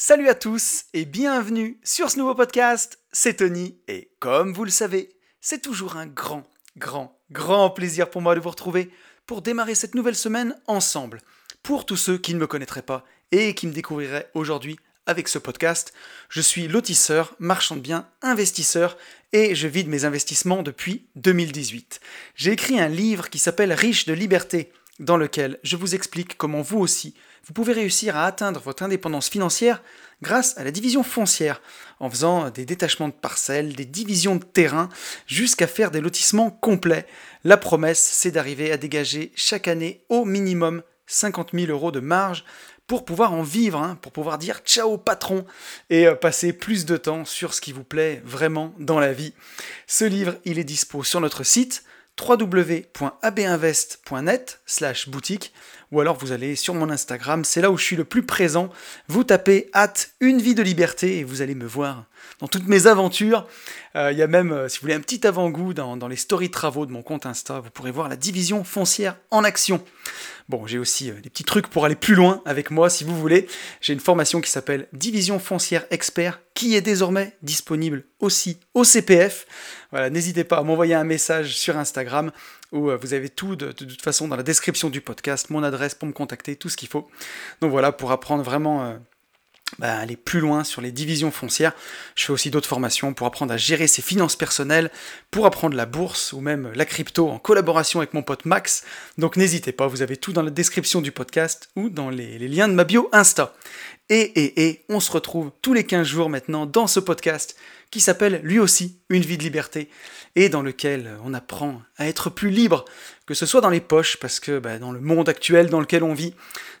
Salut à tous et bienvenue sur ce nouveau podcast, c'est Tony et comme vous le savez, c'est toujours un grand, grand, grand plaisir pour moi de vous retrouver pour démarrer cette nouvelle semaine ensemble. Pour tous ceux qui ne me connaîtraient pas et qui me découvriraient aujourd'hui avec ce podcast, je suis lotisseur, marchand de biens, investisseur et je vide mes investissements depuis 2018. J'ai écrit un livre qui s'appelle Riche de liberté dans lequel je vous explique comment vous aussi, vous pouvez réussir à atteindre votre indépendance financière grâce à la division foncière, en faisant des détachements de parcelles, des divisions de terrain, jusqu'à faire des lotissements complets. La promesse, c'est d'arriver à dégager chaque année au minimum 50 000 euros de marge pour pouvoir en vivre, hein, pour pouvoir dire ciao patron et euh, passer plus de temps sur ce qui vous plaît vraiment dans la vie. Ce livre, il est dispo sur notre site www.abinvest.net slash boutique ou alors vous allez sur mon Instagram, c'est là où je suis le plus présent. Vous tapez hâte une vie de liberté et vous allez me voir dans toutes mes aventures. Euh, il y a même, euh, si vous voulez, un petit avant-goût dans, les stories travaux de mon compte Insta. Vous pourrez voir la division foncière en action. Bon, j'ai aussi euh, des petits trucs pour aller plus loin avec moi si vous voulez. J'ai une formation qui s'appelle Division foncière expert qui est désormais disponible aussi au CPF. Voilà, n'hésitez pas à m'envoyer un message sur Instagram où vous avez tout de, toute façon dans la description du podcast, mon adresse pour me contacter, tout ce qu'il faut. Donc voilà, pour apprendre vraiment bah, aller plus loin sur les divisions foncières. Je fais aussi d'autres formations pour apprendre à gérer ses finances personnelles, pour apprendre la bourse ou même la crypto en collaboration avec mon pote Max. Donc n'hésitez pas, vous avez tout dans la description du podcast ou dans les, les liens de ma bio Insta. Et, et, et, on se retrouve tous les 15 jours maintenant dans ce podcast qui s'appelle lui aussi Une vie de liberté et dans lequel on apprend à être plus libre, que ce soit dans les poches, parce que bah, dans le monde actuel dans lequel on vit,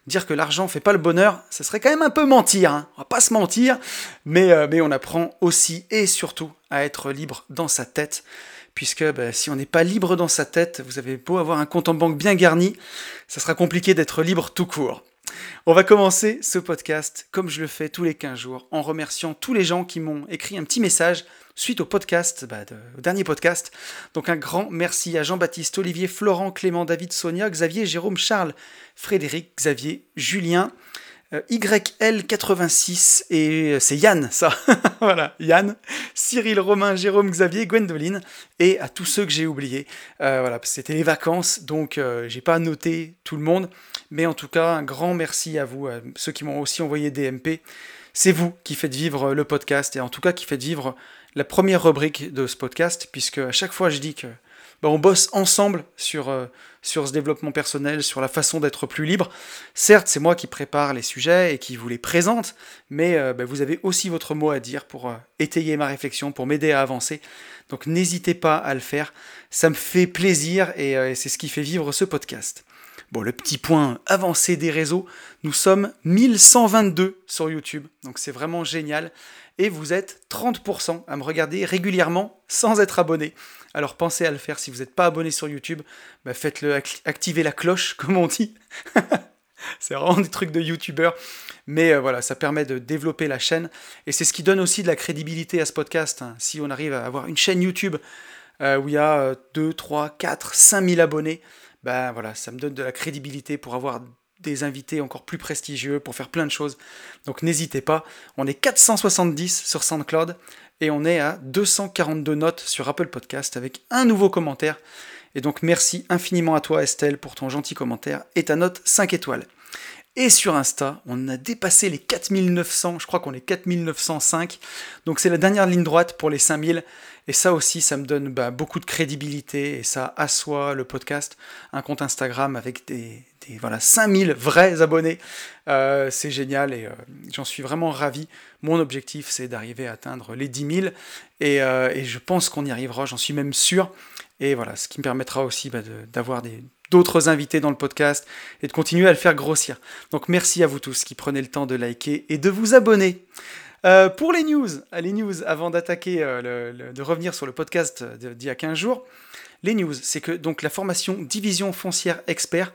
dire que l'argent fait pas le bonheur, ça serait quand même un peu mentir, hein. on va pas se mentir, mais, euh, mais on apprend aussi et surtout à être libre dans sa tête, puisque bah, si on n'est pas libre dans sa tête, vous avez beau avoir un compte en banque bien garni, ça sera compliqué d'être libre tout court. On va commencer ce podcast comme je le fais tous les 15 jours en remerciant tous les gens qui m'ont écrit un petit message suite au podcast, bah, dernier podcast. Donc un grand merci à Jean-Baptiste, Olivier, Florent, Clément, David, Sonia, Xavier, Jérôme, Charles, Frédéric, Xavier, Julien. Euh, YL86 et euh, c'est Yann, ça. voilà, Yann, Cyril, Romain, Jérôme, Xavier, Gwendoline et à tous ceux que j'ai oubliés. Euh, voilà, c'était les vacances, donc j'ai pas noté tout le monde, mais en tout cas un grand merci à vous, à ceux qui m'ont aussi envoyé des MP. C'est vous qui faites vivre le podcast et en tout cas qui faites vivre la première rubrique de ce podcast, puisque à chaque fois je dis que bah, on bosse ensemble sur, euh, sur ce développement personnel, sur la façon d'être plus libre. Certes, c'est moi qui prépare les sujets et qui vous les présente, mais euh, bah, vous avez aussi votre mot à dire pour euh, étayer ma réflexion, pour m'aider à avancer. Donc n'hésitez pas à le faire, ça me fait plaisir et c'est ce qui fait vivre ce podcast. Bon, le petit point avancé des réseaux, nous sommes 1122 sur YouTube, donc c'est vraiment génial. Et vous êtes 30% à me regarder régulièrement sans être abonné. Alors pensez à le faire si vous n'êtes pas abonné sur YouTube, bah faites-le, activez la cloche comme on dit. c'est vraiment des trucs de youtubeurs. Mais euh, voilà, ça permet de développer la chaîne. Et c'est ce qui donne aussi de la crédibilité à ce podcast. Hein. Si on arrive à avoir une chaîne YouTube euh, où il y a 2, 3, 4, 5 000 abonnés, ben voilà, ça me donne de la crédibilité pour avoir des invités encore plus prestigieux, pour faire plein de choses. Donc n'hésitez pas. On est 470 sur SoundCloud et on est à 242 notes sur Apple Podcast avec un nouveau commentaire. Et donc merci infiniment à toi Estelle pour ton gentil commentaire et ta note 5 étoiles. Et sur Insta, on a dépassé les 4900, je crois qu'on est 4905. Donc c'est la dernière ligne droite pour les 5000. Et ça aussi, ça me donne bah, beaucoup de crédibilité et ça assoit le podcast. Un compte Instagram avec des, voilà, 5000 vrais abonnés. Euh, c'est génial et euh, j'en suis vraiment ravi. Mon objectif, c'est d'arriver à atteindre les 10 000 euh, et, je pense qu'on y arrivera, j'en suis même sûr. Et voilà, ce qui me permettra aussi bah, d'avoir d'autres invités dans le podcast et de continuer à le faire grossir. Donc merci à vous tous qui prenez le temps de liker et de vous abonner. pour les news, les news, avant d'attaquer, de revenir sur le podcast d'il y a 15 jours, les news, c'est que donc la formation Division foncière expert,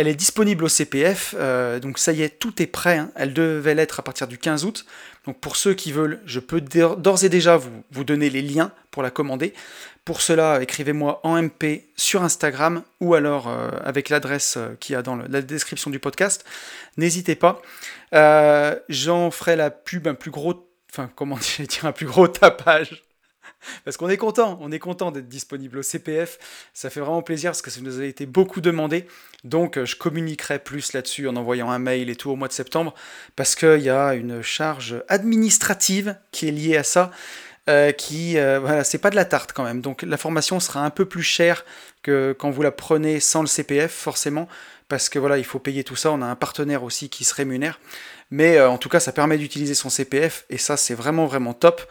Elle est disponible au CPF, donc ça y est, tout est prêt. Hein. Elle devait l'être à partir du 15 août. Donc pour ceux qui veulent, je peux d'ores et déjà vous, donner les liens pour la commander. Pour cela, écrivez-moi en MP sur Instagram ou alors euh, avec l'adresse euh, qui a dans la description du podcast. N'hésitez pas. Euh, j'en ferai la pub un plus gros, enfin comment dire un plus gros tapage. Parce qu'on est content, on est content d'être disponible au CPF. Ça fait vraiment plaisir parce que ça nous a été beaucoup demandé. Donc je communiquerai plus là-dessus en envoyant un mail et tout au mois de septembre. Parce qu'il y a une charge administrative qui est liée à ça. Euh, qui, euh, c'est pas de la tarte quand même. Donc la formation sera un peu plus chère que quand vous la prenez sans le CPF, forcément, parce que voilà, il faut payer tout ça. On a un partenaire aussi qui se rémunère. Mais euh, en tout cas, ça permet d'utiliser son CPF, et ça, c'est vraiment, vraiment top.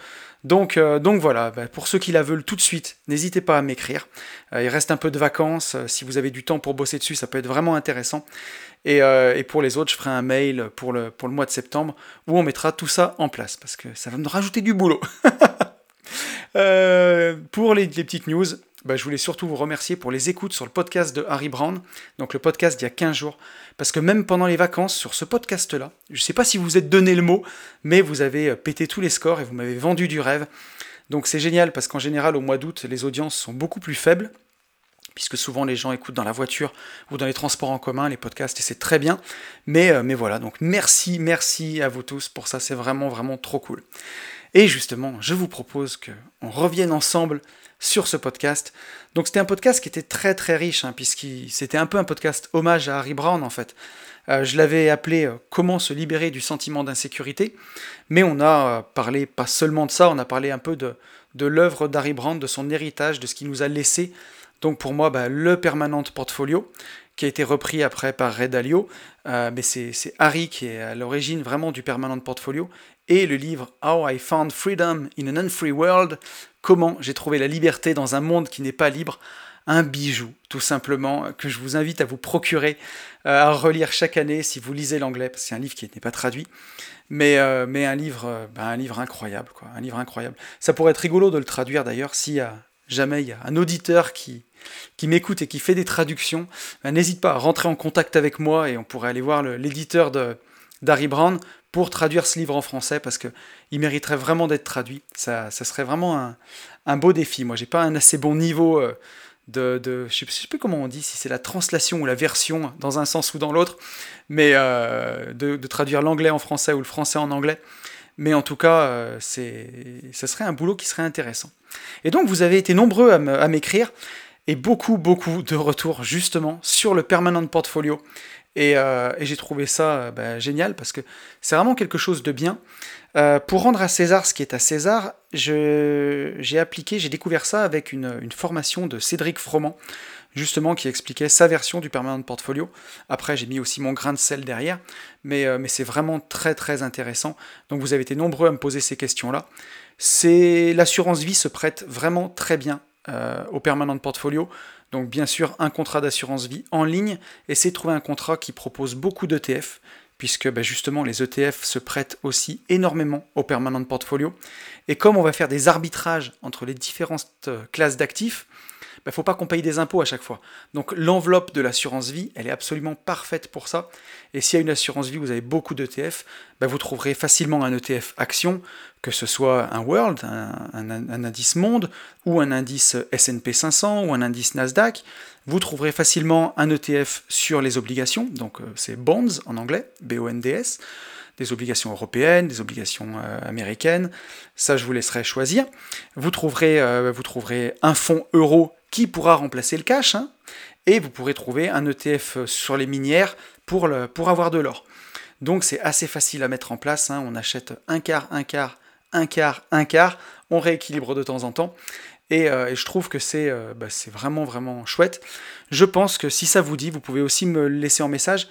Donc, donc voilà, bah, pour ceux qui la veulent tout de suite, n'hésitez pas à m'écrire. il reste un peu de vacances, si vous avez du temps pour bosser dessus, ça peut être vraiment intéressant. Et, et, pour les autres, je ferai un mail pour le, pour le mois de septembre où on mettra tout ça en place, parce que ça va me rajouter du boulot. Euh, pour les, petites news, bah, je voulais surtout vous remercier pour les écoutes sur le podcast de Harry Brown, donc le podcast d'il y a 15 jours, parce que même pendant les vacances, sur ce podcast-là, je ne sais pas si vous vous êtes donné le mot, mais vous avez euh, pété tous les scores et vous m'avez vendu du rêve. Donc c'est génial parce qu'en général, au mois d'août, les audiences sont beaucoup plus faibles puisque souvent les gens écoutent dans la voiture ou dans les transports en commun, les podcasts, et c'est très bien. Mais, euh, mais voilà, donc merci, merci à vous tous pour ça, c'est vraiment, vraiment trop cool. Et justement, je vous propose qu'on revienne ensemble sur ce podcast. Donc c'était un podcast qui était très très riche, hein, puisque c'était un peu un podcast hommage à Harry Brown en fait. Euh, je l'avais appelé euh, Comment se libérer du sentiment d'insécurité, mais on a euh, parlé pas seulement de ça, on a parlé un peu de, l'œuvre d'Harry Brown, de son héritage, de ce qu'il nous a laissé. Donc pour moi, bah, le Permanent Portfolio, qui a été repris après par Red Dalio, mais c'est Harry qui est à l'origine vraiment du Permanent Portfolio, et le livre How I Found Freedom in an Unfree World, comment j'ai trouvé la liberté dans un monde qui n'est pas libre, un bijou tout simplement que je vous invite à vous procurer, euh, à relire chaque année si vous lisez l'anglais, parce que c'est un livre qui n'est pas traduit, mais, euh, mais un, livre, euh, ben, un livre incroyable, un livre incroyable. Ça pourrait être rigolo de le traduire d'ailleurs si jamais il y a un auditeur qui, qui m'écoute et qui fait des traductions, ben, n'hésite pas à rentrer en contact avec moi et on pourrait aller voir l'éditeur d'Harry Brown pour traduire ce livre en français parce qu'il mériterait vraiment d'être traduit. Ça, ça, serait vraiment un, beau défi. Moi, j'ai pas un assez bon niveau euh, de, de je, sais, sais plus comment on dit, si c'est la translation ou la version dans un sens ou dans l'autre, mais euh, de, traduire l'anglais en français ou le français en anglais. Mais en tout cas, euh, c'est, ça serait un boulot qui serait intéressant. Et donc, vous avez été nombreux à m'écrire et beaucoup, beaucoup de retours justement sur le permanent portfolio. Euh, et, j'ai trouvé ça euh, bah, génial parce que c'est vraiment quelque chose de bien. Euh, pour rendre à César ce qui est à César, j'ai appliqué, j'ai découvert ça avec une, formation de Cédric Froment, justement qui expliquait sa version du permanent portfolio. Après, j'ai mis aussi mon grain de sel derrière, mais, c'est vraiment très très intéressant. Donc vous avez été nombreux à me poser ces questions-là. L'assurance vie se prête vraiment très bien au permanent portfolio. Donc bien sûr, un contrat d'assurance vie en ligne, essayez de trouver un contrat qui propose beaucoup d'ETF, puisque bah, justement les ETF se prêtent aussi énormément au permanent portfolio. Et comme on va faire des arbitrages entre les différentes euh, classes d'actifs, il bah, ne faut pas qu'on paye des impôts à chaque fois. Donc l'enveloppe de l'assurance vie, elle est absolument parfaite pour ça. Et s'il y a une assurance vie, vous avez beaucoup d'ETF, bah, vous trouverez facilement un ETF action, que ce soit un World, un, indice monde, ou un indice SP 500, ou un indice Nasdaq. Vous trouverez facilement un ETF sur les obligations, donc euh, c'est bonds en anglais, B-O-N-D-S des obligations européennes, des obligations euh, américaines. Ça, je vous laisserai choisir. Vous trouverez, euh, vous trouverez un fonds euro qui pourra remplacer le cash, hein, et vous pourrez trouver un ETF sur les minières pour avoir de l'or. Donc c'est assez facile à mettre en place, hein. on achète un quart, un quart, un quart, un quart, on rééquilibre de temps en temps, et, euh, je trouve que euh, bah, c'est vraiment vraiment chouette. Je pense que si ça vous dit, vous pouvez aussi me laisser en message.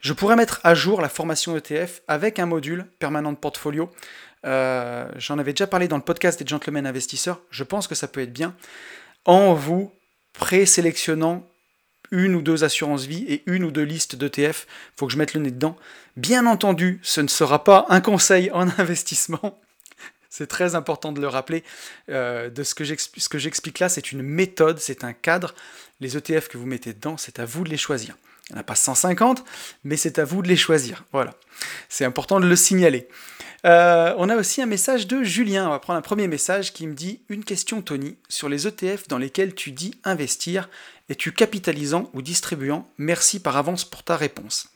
Je pourrais mettre à jour la formation ETF avec un module permanent de portfolio. Euh, j'en avais déjà parlé dans le podcast des gentlemen investisseurs. Je pense que ça peut être bien en vous présélectionnant une ou deux assurances vie et une ou deux listes d'ETF. Il faut que je mette le nez dedans. Bien entendu, ce ne sera pas un conseil en investissement. C'est très important de le rappeler. Euh, de ce que j'explique là, c'est une méthode, c'est un cadre. Les ETF que vous mettez dedans, c'est à vous de les choisir. Il n'y en a pas 150, mais c'est à vous de les choisir. Voilà. C'est important de le signaler. Euh, on a aussi un message de Julien. On va prendre un premier message qui me dit Une question, Tony, sur les ETF dans lesquels tu dis investir. Es-tu capitalisant ou distribuant? Merci par avance pour ta réponse.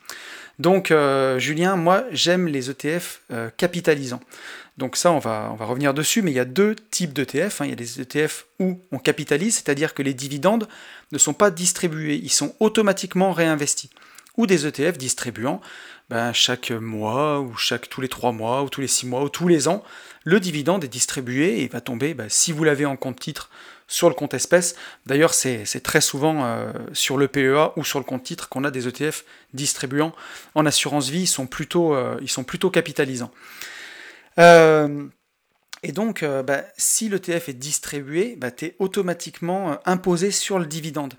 Donc, euh, Julien, moi, j'aime les ETF capitalisants. Donc ça, on va, revenir dessus, mais il y a deux types d'ETF. Hein. Il y a des ETF où on capitalise, c'est-à-dire que les dividendes ne sont pas distribués, ils sont automatiquement réinvestis. Ou des ETF distribuant ben, chaque mois, ou chaque tous les trois mois, ou tous les six mois, ou tous les ans, le dividende est distribué et va tomber, ben, si vous l'avez en compte titre, sur le compte espèce. D'ailleurs, c'est très souvent euh, sur le PEA ou sur le compte titre qu'on a des ETF distribuants. En assurance vie, ils sont plutôt, euh, ils sont plutôt capitalisants. Euh, et donc, bah, si l'ETF est distribué, bah, tu es automatiquement imposé sur le dividende.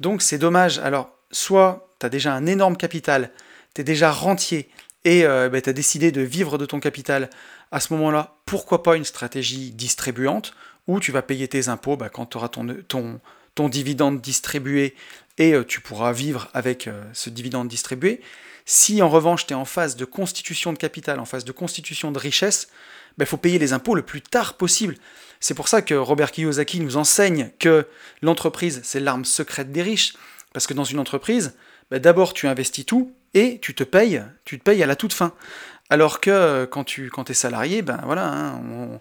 Donc, c'est dommage. Alors, soit tu as déjà un énorme capital, tu es déjà rentier et bah, tu as décidé de vivre de ton capital, à ce moment-là, pourquoi pas une stratégie distribuante où tu vas payer tes impôts bah, quand tu auras ton, dividende distribué et euh, tu pourras vivre avec euh, ce dividende distribué. Si en revanche tu es en phase de constitution de capital, en phase de constitution de richesse, il bah, faut payer les impôts le plus tard possible. C'est pour ça que Robert Kiyosaki nous enseigne que l'entreprise, c'est l'arme secrète des riches. Parce que dans une entreprise, bah, d'abord tu investis tout et tu te payes, tu te payes à la toute fin. Alors que euh, quand tu quand es salarié, ben voilà, hein,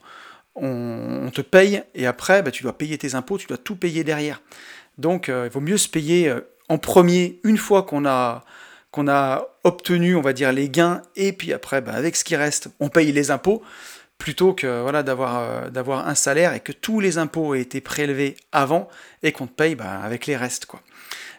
on, te paye et après, bah, tu dois payer tes impôts, tu dois tout payer derrière. Donc, euh, il vaut mieux se payer euh, en premier une fois qu'on a, qu'on a obtenu, on va dire, les gains, et puis après, bah, avec ce qui reste, on paye les impôts, plutôt que voilà, d'avoir, euh, d'avoir un salaire et que tous les impôts aient été prélevés avant et qu'on te paye bah, avec les restes. Quoi.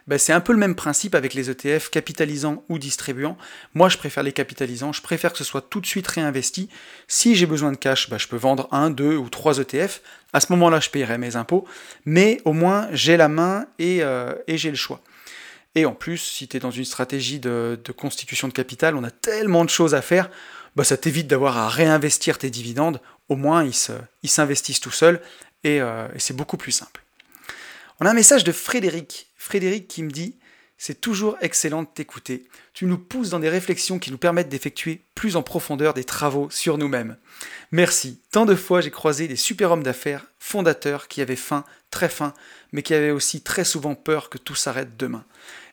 Ben, c'est un peu le même principe avec les ETF capitalisants ou distribuants. Moi, je préfère les capitalisants, je préfère que ce soit tout de suite réinvesti. Si j'ai besoin de cash, ben, je peux vendre un, deux ou trois ETF. À ce moment-là, je paierai mes impôts, mais au moins j'ai la main et, euh, j'ai le choix. Et en plus, si tu es dans une stratégie de, constitution de capital, on a tellement de choses à faire, ben, ça t'évite d'avoir à réinvestir tes dividendes. Au moins, ils s'investissent tout seuls euh, et c'est beaucoup plus simple. On a un message de Frédéric. Frédéric qui me dit C'est toujours excellent de t'écouter. Tu nous pousses dans des réflexions qui nous permettent d'effectuer plus en profondeur des travaux sur nous-mêmes. Merci. Tant de fois j'ai croisé des super hommes d'affaires, fondateurs, qui avaient faim, très faim, mais qui avaient aussi très souvent peur que tout s'arrête demain.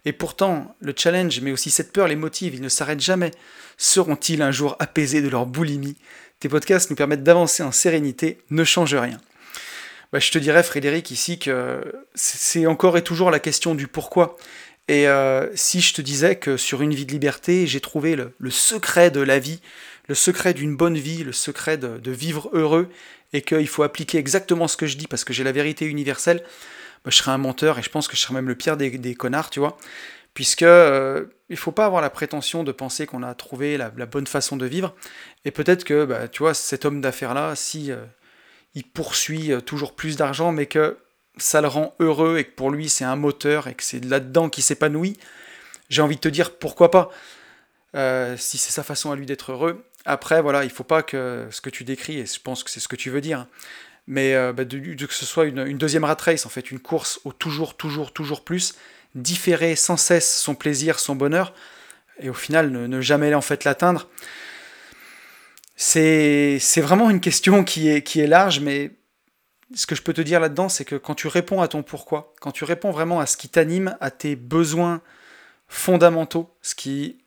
Et pourtant, le challenge, mais aussi cette peur les motive, ils ne s'arrêtent jamais. Seront-ils un jour apaisés de leur boulimie? Tes podcasts nous permettent d'avancer en sérénité, ne change rien. Bah, je te dirais, Frédéric, ici que c'est encore et toujours la question du pourquoi. Et euh, si je te disais que sur une vie de liberté, j'ai trouvé le, secret de la vie, le secret d'une bonne vie, le secret de, vivre heureux, et qu'il faut appliquer exactement ce que je dis parce que j'ai la vérité universelle, je serais un menteur et je pense que je serais même le pire des, connards, tu vois. Puisque euh, il faut pas avoir la prétention de penser qu'on a trouvé la, bonne façon de vivre. Et peut-être que, bah, tu vois, cet homme d'affaires-là, si, euh, il poursuit euh, toujours plus d'argent, mais que ça le rend heureux et que pour lui c'est un moteur et que c'est là-dedans qu'il s'épanouit, j'ai envie de te dire pourquoi pas, euh, si c'est sa façon à lui d'être heureux. Après, voilà, il faut pas que ce que tu décris, et je pense que c'est ce que tu veux dire, mais euh, bah, que ce soit une, deuxième rat race, en fait, une course au toujours, toujours, toujours plus, différer sans cesse son plaisir, son bonheur, et au final ne, ne jamais en fait l'atteindre. C'est vraiment une question qui est, qui est large, mais ce que je peux te dire là-dedans, c'est que quand tu réponds à ton pourquoi, quand tu réponds vraiment à ce qui t'anime, à tes besoins fondamentaux, ce qui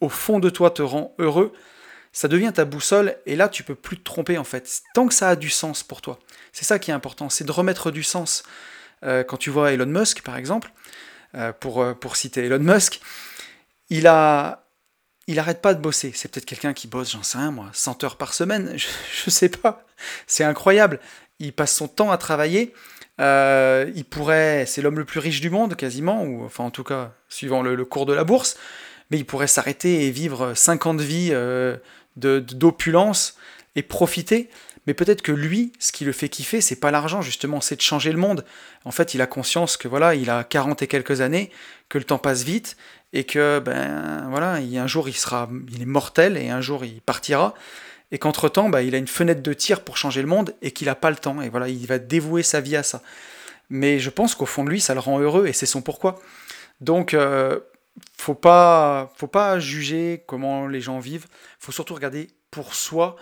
au fond de toi te rend heureux, ça devient ta boussole et là tu peux plus te tromper en fait. Tant que ça a du sens pour toi, c'est ça qui est important, c'est de remettre du sens. Euh, quand tu vois Elon Musk par exemple, euh, pour, euh, pour citer Elon Musk, il a il arrête pas de bosser. C'est peut-être quelqu'un qui bosse, j'en sais rien moi, 100 heures par semaine, je, ne sais pas. C'est incroyable. Il passe son temps à travailler. Il pourrait, c'est l'homme le plus riche du monde quasiment, ou enfin en tout cas suivant le, cours de la bourse, mais il pourrait s'arrêter et vivre 50 vies euh, d'opulence et profiter. Mais peut-être que lui, ce qui le fait kiffer, c'est pas l'argent justement, c'est de changer le monde. En fait, il a conscience que voilà, il a 40 et quelques années, que le temps passe vite et que ben voilà, il, un jour il sera, il est mortel et un jour il partira, et qu'entre temps, ben, il a une fenêtre de tir pour changer le monde et qu'il n'a pas le temps, et voilà, il va dévouer sa vie à ça. Mais je pense qu'au fond de lui, ça le rend heureux et c'est son pourquoi. Donc, euh, faut pas, faut pas juger comment les gens vivent. faut surtout regarder pour soi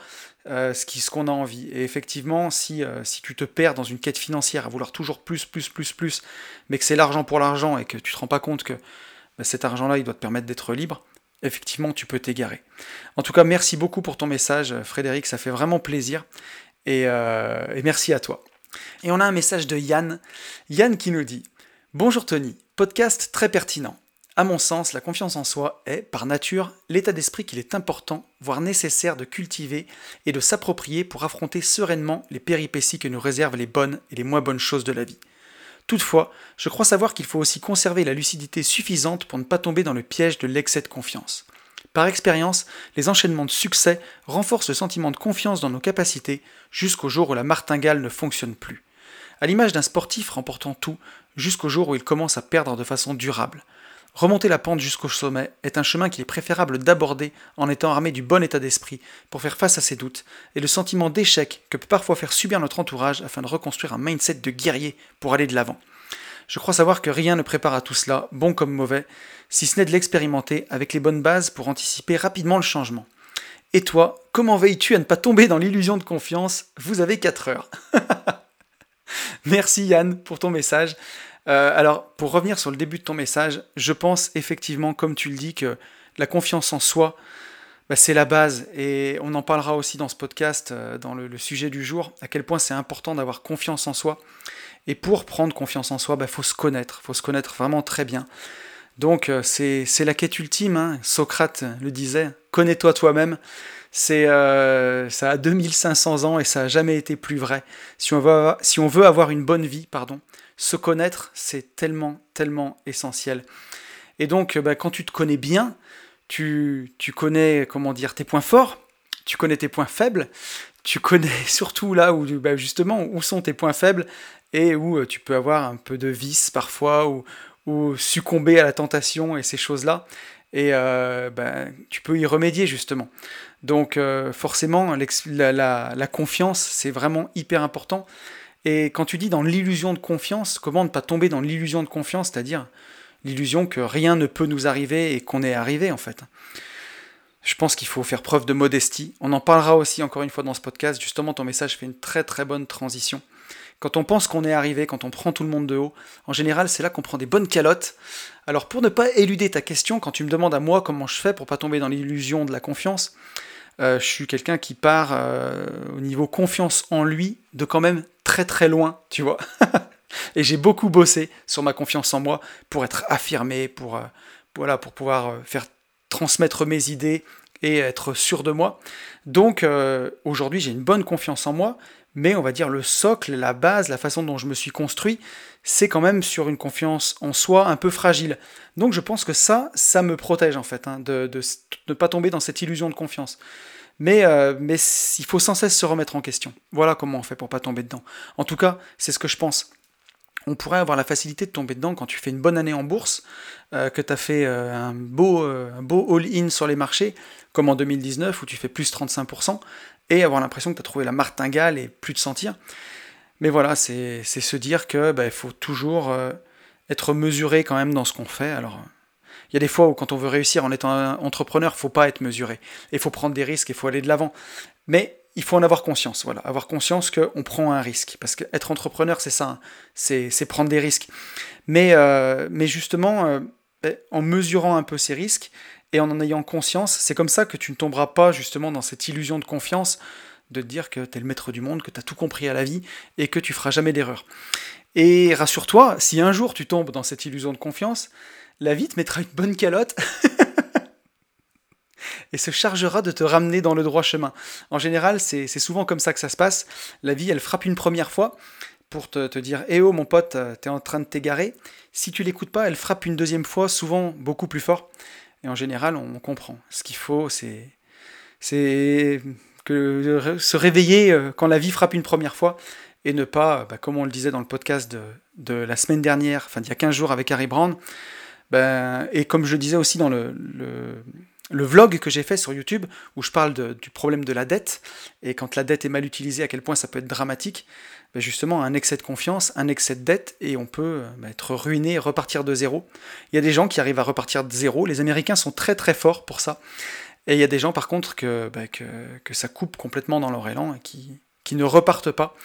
euh, ce qu'on a envie. Et effectivement, si, euh, si tu te perds dans une quête financière à vouloir toujours plus, plus, plus, plus, mais que c'est l'argent pour l'argent et que tu te rends pas compte que bah, cet argent-là, il doit te permettre d'être libre, effectivement, tu peux t'égarer. En tout cas, merci beaucoup pour ton message, Frédéric, ça fait vraiment plaisir. Et, euh, et merci à toi. Et on a un message de Yann. Yann qui nous dit Bonjour Tony, podcast très pertinent. À mon sens, la confiance en soi est, par nature, l'état d'esprit qu'il est important, voire nécessaire de cultiver et de s'approprier pour affronter sereinement les péripéties que nous réservent les bonnes et les moins bonnes choses de la vie. Toutefois, je crois savoir qu'il faut aussi conserver la lucidité suffisante pour ne pas tomber dans le piège de l'excès de confiance. Par expérience, les enchaînements de succès renforcent le sentiment de confiance dans nos capacités jusqu'au jour où la martingale ne fonctionne plus. À l'image d'un sportif remportant tout, jusqu'au jour où il commence à perdre de façon durable. Remonter la pente jusqu'au sommet est un chemin qu'il est préférable d'aborder en étant armé du bon état d'esprit pour faire face à ses doutes et le sentiment d'échec que peut parfois faire subir notre entourage afin de reconstruire un mindset de guerrier pour aller de l'avant. Je crois savoir que rien ne prépare à tout cela, bon comme mauvais, si ce n'est de l'expérimenter avec les bonnes bases pour anticiper rapidement le changement. Et toi, comment veilles-tu à ne pas tomber dans l'illusion de confiance? Vous avez 4 heures. Merci Yann pour ton message. Euh, alors, pour revenir sur le début de ton message, je pense effectivement, comme tu le dis, que la confiance en soi, bah, c'est la base. Et on en parlera aussi dans ce podcast, euh, dans le, sujet du jour, à quel point c'est important d'avoir confiance en soi. Et pour prendre confiance en soi, il bah, faut se connaître. Faut se connaître vraiment très bien. Donc, euh, c'est la quête ultime. Hein. Socrate le disait connais-toi toi-même. C'est ça a 2500 ans et ça n'a jamais été plus vrai. Si on, veut si on veut avoir une bonne vie, pardon, se connaître, c'est tellement, tellement essentiel. Et donc, bah, quand tu te connais bien, tu, tu connais, comment dire, tes points forts, tu connais tes points faibles, tu connais surtout là où, bah, justement, où sont tes points faibles et où euh, tu peux avoir un peu de vice parfois, ou, ou succomber à la tentation et ces choses-là. Et euh, bah, tu peux y remédier justement. Donc euh, forcément, la confiance, c'est vraiment hyper important. Et quand tu dis dans l'illusion de confiance, comment ne pas tomber dans l'illusion de confiance, c'est-à-dire l'illusion que rien ne peut nous arriver et qu'on est arrivé en fait? Je pense qu'il faut faire preuve de modestie. On en parlera aussi encore une fois dans ce podcast. Justement, ton message fait une très très bonne transition. Quand on pense qu'on est arrivé, quand on prend tout le monde de haut, en général, c'est là qu'on prend des bonnes calottes. Alors pour ne pas éluder ta question, quand tu me demandes à moi comment je fais pour pas tomber dans l'illusion de la confiance, euh, je suis quelqu'un qui part euh, au niveau confiance en lui de quand même très très loin, tu vois. et j'ai beaucoup bossé sur ma confiance en moi pour être affirmé, pour, euh, voilà, pour pouvoir faire transmettre mes idées et être sûr de moi. Donc aujourd'hui j'ai une bonne confiance en moi, mais on va dire le socle, la base, la façon dont je me suis construit, c'est quand même sur une confiance en soi un peu fragile. Donc je pense que ça, ça me protège en fait, hein, de ne pas tomber dans cette illusion de confiance. Mais, euh, il faut sans cesse se remettre en question. Voilà comment on fait pour pas tomber dedans. En tout cas, c'est ce que je pense. On pourrait avoir la facilité de tomber dedans quand tu fais une bonne année en bourse, euh, que tu as fait euh, un beau, beau all-in sur les marchés, comme en 2019 où tu fais plus 35%, et avoir l'impression que tu as trouvé la martingale et plus de sentir. Mais voilà, c'est se dire que bah, faut toujours être mesuré quand même dans ce qu'on fait. Alors, il y a des fois où quand on veut réussir en étant un entrepreneur, il faut pas être mesuré. Il faut prendre des risques, il faut aller de l'avant. Mais il faut en avoir conscience, voilà, avoir conscience qu'on prend un risque. Parce qu'être entrepreneur, c'est ça, hein. c'est prendre des risques. Mais, euh, mais justement, euh, ben, en mesurant un peu ces risques et en en ayant conscience, c'est comme ça que tu ne tomberas pas justement dans cette illusion de confiance de te dire que tu es le maître du monde, que tu as tout compris à la vie et que tu feras jamais d'erreur. Et rassure-toi, si un jour tu tombes dans cette illusion de confiance, la vie te mettra une bonne calotte et se chargera de te ramener dans le droit chemin. En général, c'est souvent comme ça que ça se passe. La vie, elle frappe une première fois pour te, te dire Eh oh mon pote, t'es en train de t'égarer. Si tu l'écoutes pas, elle frappe une deuxième fois, souvent beaucoup plus fort. Et en général, on comprend. Ce qu'il faut, c'est que se réveiller euh, quand la vie frappe une première fois et ne pas, bah, comme on le disait dans le podcast de, la semaine dernière, enfin d'il y a 15 jours avec Harry Brand, ben, et comme je le disais aussi dans le, vlog que j'ai fait sur YouTube où je parle du problème de la dette et quand la dette est mal utilisée, à quel point ça peut être dramatique. Ben justement, un excès de confiance, un excès de dette et on peut ben, être ruiné repartir de zéro. Il y a des gens qui arrivent à repartir de zéro. Les Américains sont très très forts pour ça. Et il y a des gens par contre que, ça coupe complètement dans leur élan et qui ne repartent pas.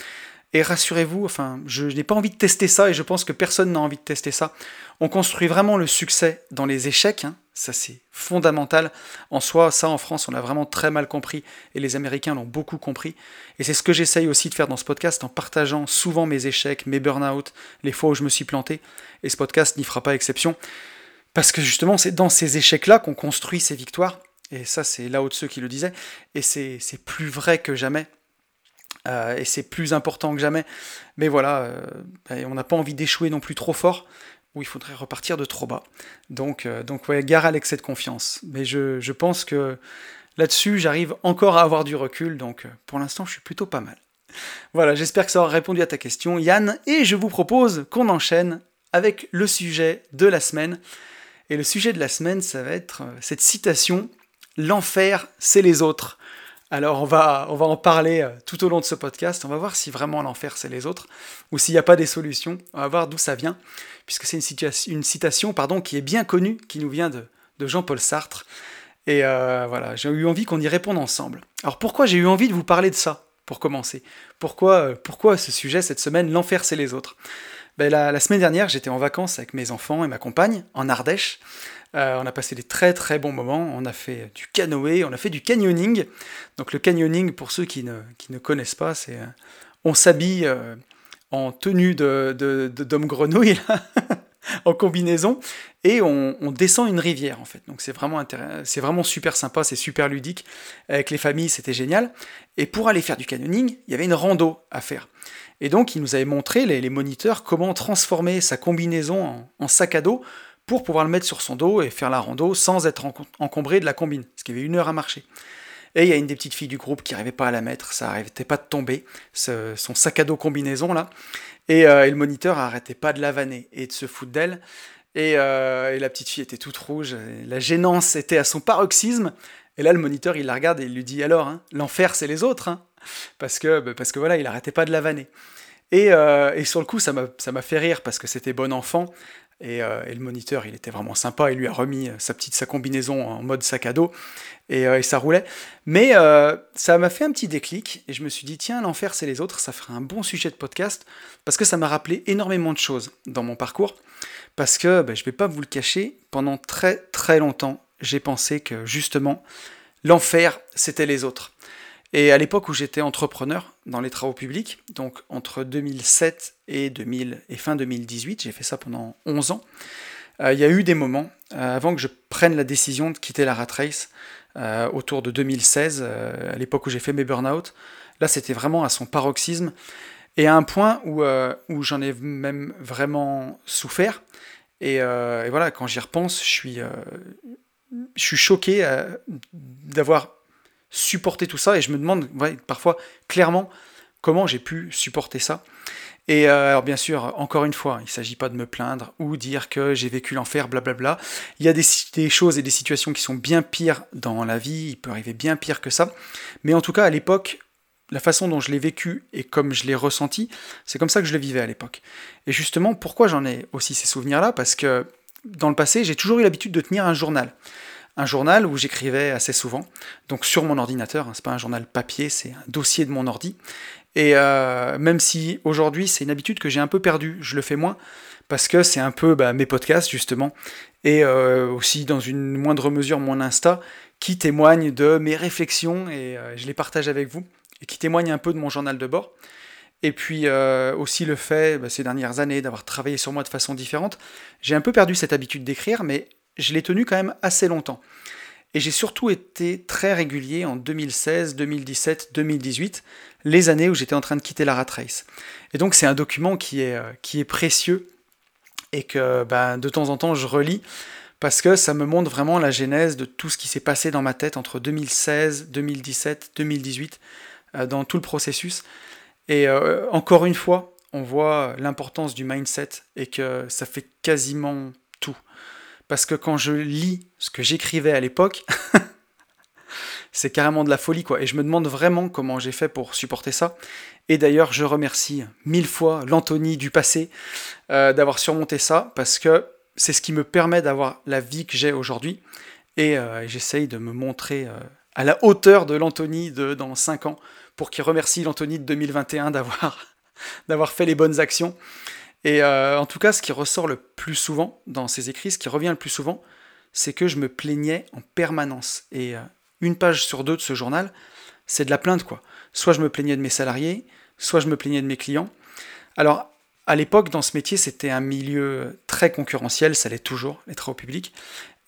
Et rassurez-vous, enfin, je n'ai pas envie de tester ça et je pense que personne n'a envie de tester ça. On construit vraiment le succès dans les échecs, hein. ça c'est fondamental. En soi, ça en France, on l'a vraiment très mal compris et les Américains l'ont beaucoup compris. Et c'est ce que j'essaye aussi de faire dans ce podcast en partageant souvent mes échecs, mes burn-out, les fois où je me suis planté. Et ce podcast n'y fera pas exception. Parce que justement, c'est dans ces échecs-là qu'on construit ces victoires. Et ça, c'est là-haut de ceux qui le disaient. Et c'est plus vrai que jamais. Euh, et c'est plus important que jamais. Mais voilà, euh, on n'a pas envie d'échouer non plus trop fort, ou il faudrait repartir de trop bas. Donc, euh, donc ouais, gare à l'excès de confiance. Mais je, je pense que là-dessus, j'arrive encore à avoir du recul, donc pour l'instant, je suis plutôt pas mal. Voilà, j'espère que ça aura répondu à ta question, Yann, et je vous propose qu'on enchaîne avec le sujet de la semaine. Et le sujet de la semaine, ça va être cette citation L'enfer, c'est les autres alors on va, on va en parler euh, tout au long de ce podcast, on va voir si vraiment l'enfer c'est les autres, ou s'il n'y a pas des solutions, on va voir d'où ça vient, puisque c'est une, citation pardon, qui est bien connue, qui nous vient de, Jean-Paul Sartre, et euh, voilà, j'ai eu envie qu'on y réponde ensemble. Alors pourquoi j'ai eu envie de vous parler de ça, pour commencer? Pourquoi, euh, pourquoi ce sujet cette semaine, l'enfer c'est les autres? Ben, la semaine dernière j'étais en vacances avec mes enfants et ma compagne, en Ardèche, euh, on a passé des très très bons moments. On a fait du canoë, on a fait du canyoning. Donc le canyoning, pour ceux qui ne, qui ne connaissent pas, c'est euh, on s'habille euh, en tenue de, d'homme grenouille, en combinaison, et on, descend une rivière en fait. Donc c'est vraiment, c'est vraiment super sympa, c'est super ludique. Avec les familles, c'était génial. Et pour aller faire du canyoning, il y avait une rando à faire. Et donc, il nous avait montré, les, moniteurs, comment transformer sa combinaison en sac à dos pour pouvoir le mettre sur son dos et faire la rando sans être encombré de la combine, ce qui avait une heure à marcher. Et il y a une des petites filles du groupe qui n'arrivait pas à la mettre, ça n'arrêtait pas de tomber, son sac à dos combinaison là, euh, et, le moniteur n'arrêtait pas de la vanner et de se foutre d'elle. Euh, et, la petite fille était toute rouge, la gênance était à son paroxysme. Et là, le moniteur, il la regarde et il lui dit alors, hein, l'enfer, c'est les autres, hein. parce que bah, parce que voilà, il n'arrêtait pas de la vanner. Et, euh, et, sur le coup, ça m'a fait rire parce que c'était bon enfant. Euh, et, le moniteur, il était vraiment sympa, il lui a remis euh, sa petite sa combinaison en mode sac à dos, et, euh, ça roulait. Mais ça m'a fait un petit déclic, et je me suis dit, tiens, l'enfer, c'est les autres, ça ferait un bon sujet de podcast, parce que ça m'a rappelé énormément de choses dans mon parcours, parce que, ben, je ne vais pas vous le cacher, pendant très très longtemps, j'ai pensé que justement, l'enfer, c'était les autres. Et à l'époque où j'étais entrepreneur dans les travaux publics, donc entre 2007 et, 2000, et fin 2018, j'ai fait ça pendant 11 ans, euh, il y a eu des moments, euh, avant que je prenne la décision de quitter la rat race, euh, autour de 2016, à l'époque où j'ai fait mes burn-out, là c'était vraiment à son paroxysme, et à un point où, où j'en ai même vraiment souffert. Et, voilà, quand j'y repense, je suis choqué d'avoir supporter tout ça et je me demande parfois clairement comment j'ai pu supporter ça. Et euh, alors bien sûr, encore une fois, il ne s'agit pas de me plaindre ou dire que j'ai vécu l'enfer, blablabla. Il y a des, des, choses et des situations qui sont bien pires dans la vie, il peut arriver bien pire que ça. Mais en tout cas, à l'époque, la façon dont je l'ai vécu et comme je l'ai ressenti, c'est comme ça que je le vivais à l'époque. Et justement, pourquoi j'en ai aussi ces souvenirs-là? Parce que dans le passé, j'ai toujours eu l'habitude de tenir un journal un journal où j'écrivais assez souvent, donc sur mon ordinateur, hein, c'est pas un journal papier, c'est un dossier de mon ordi. Et euh, même si aujourd'hui c'est une habitude que j'ai un peu perdue, je le fais moins, parce que c'est un peu bah, mes podcasts justement, et euh, aussi dans une moindre mesure mon Insta, qui témoigne de mes réflexions, et euh, je les partage avec vous, et qui témoigne un peu de mon journal de bord. Et puis aussi le fait, bah, ces dernières années, d'avoir travaillé sur moi de façon différente, j'ai un peu perdu cette habitude d'écrire, mais je l'ai tenu quand même assez longtemps. Et j'ai surtout été très régulier en 2016, 2017, 2018, les années où j'étais en train de quitter la rat race. Et donc c'est un document qui est, euh, qui est précieux et que ben, de temps en temps je relis parce que ça me montre vraiment la genèse de tout ce qui s'est passé dans ma tête entre 2016, 2017, 2018, dans tout le processus. Et euh, encore une fois, on voit l'importance du mindset et que ça fait quasiment. Parce que quand je lis ce que j'écrivais à l'époque, c'est carrément de la folie, quoi. Et je me demande vraiment comment j'ai fait pour supporter ça. Et d'ailleurs, je remercie mille fois l'Anthony du passé euh, d'avoir surmonté ça, parce que c'est ce qui me permet d'avoir la vie que j'ai aujourd'hui. Et euh, j'essaye de me montrer euh, à la hauteur de l'Anthony dans 5 ans, pour qu'il remercie l'Anthony de 2021 d'avoir, d'avoir fait les bonnes actions. Et en tout cas, ce qui ressort le plus souvent dans ces écrits, ce qui revient le plus souvent, c'est que je me plaignais en permanence. Et une page sur deux de ce journal, c'est de la plainte, quoi. Soit je me plaignais de mes salariés, soit je me plaignais de mes clients. Alors, à l'époque, dans ce métier, c'était un milieu très concurrentiel, ça l'est toujours, les travaux publics.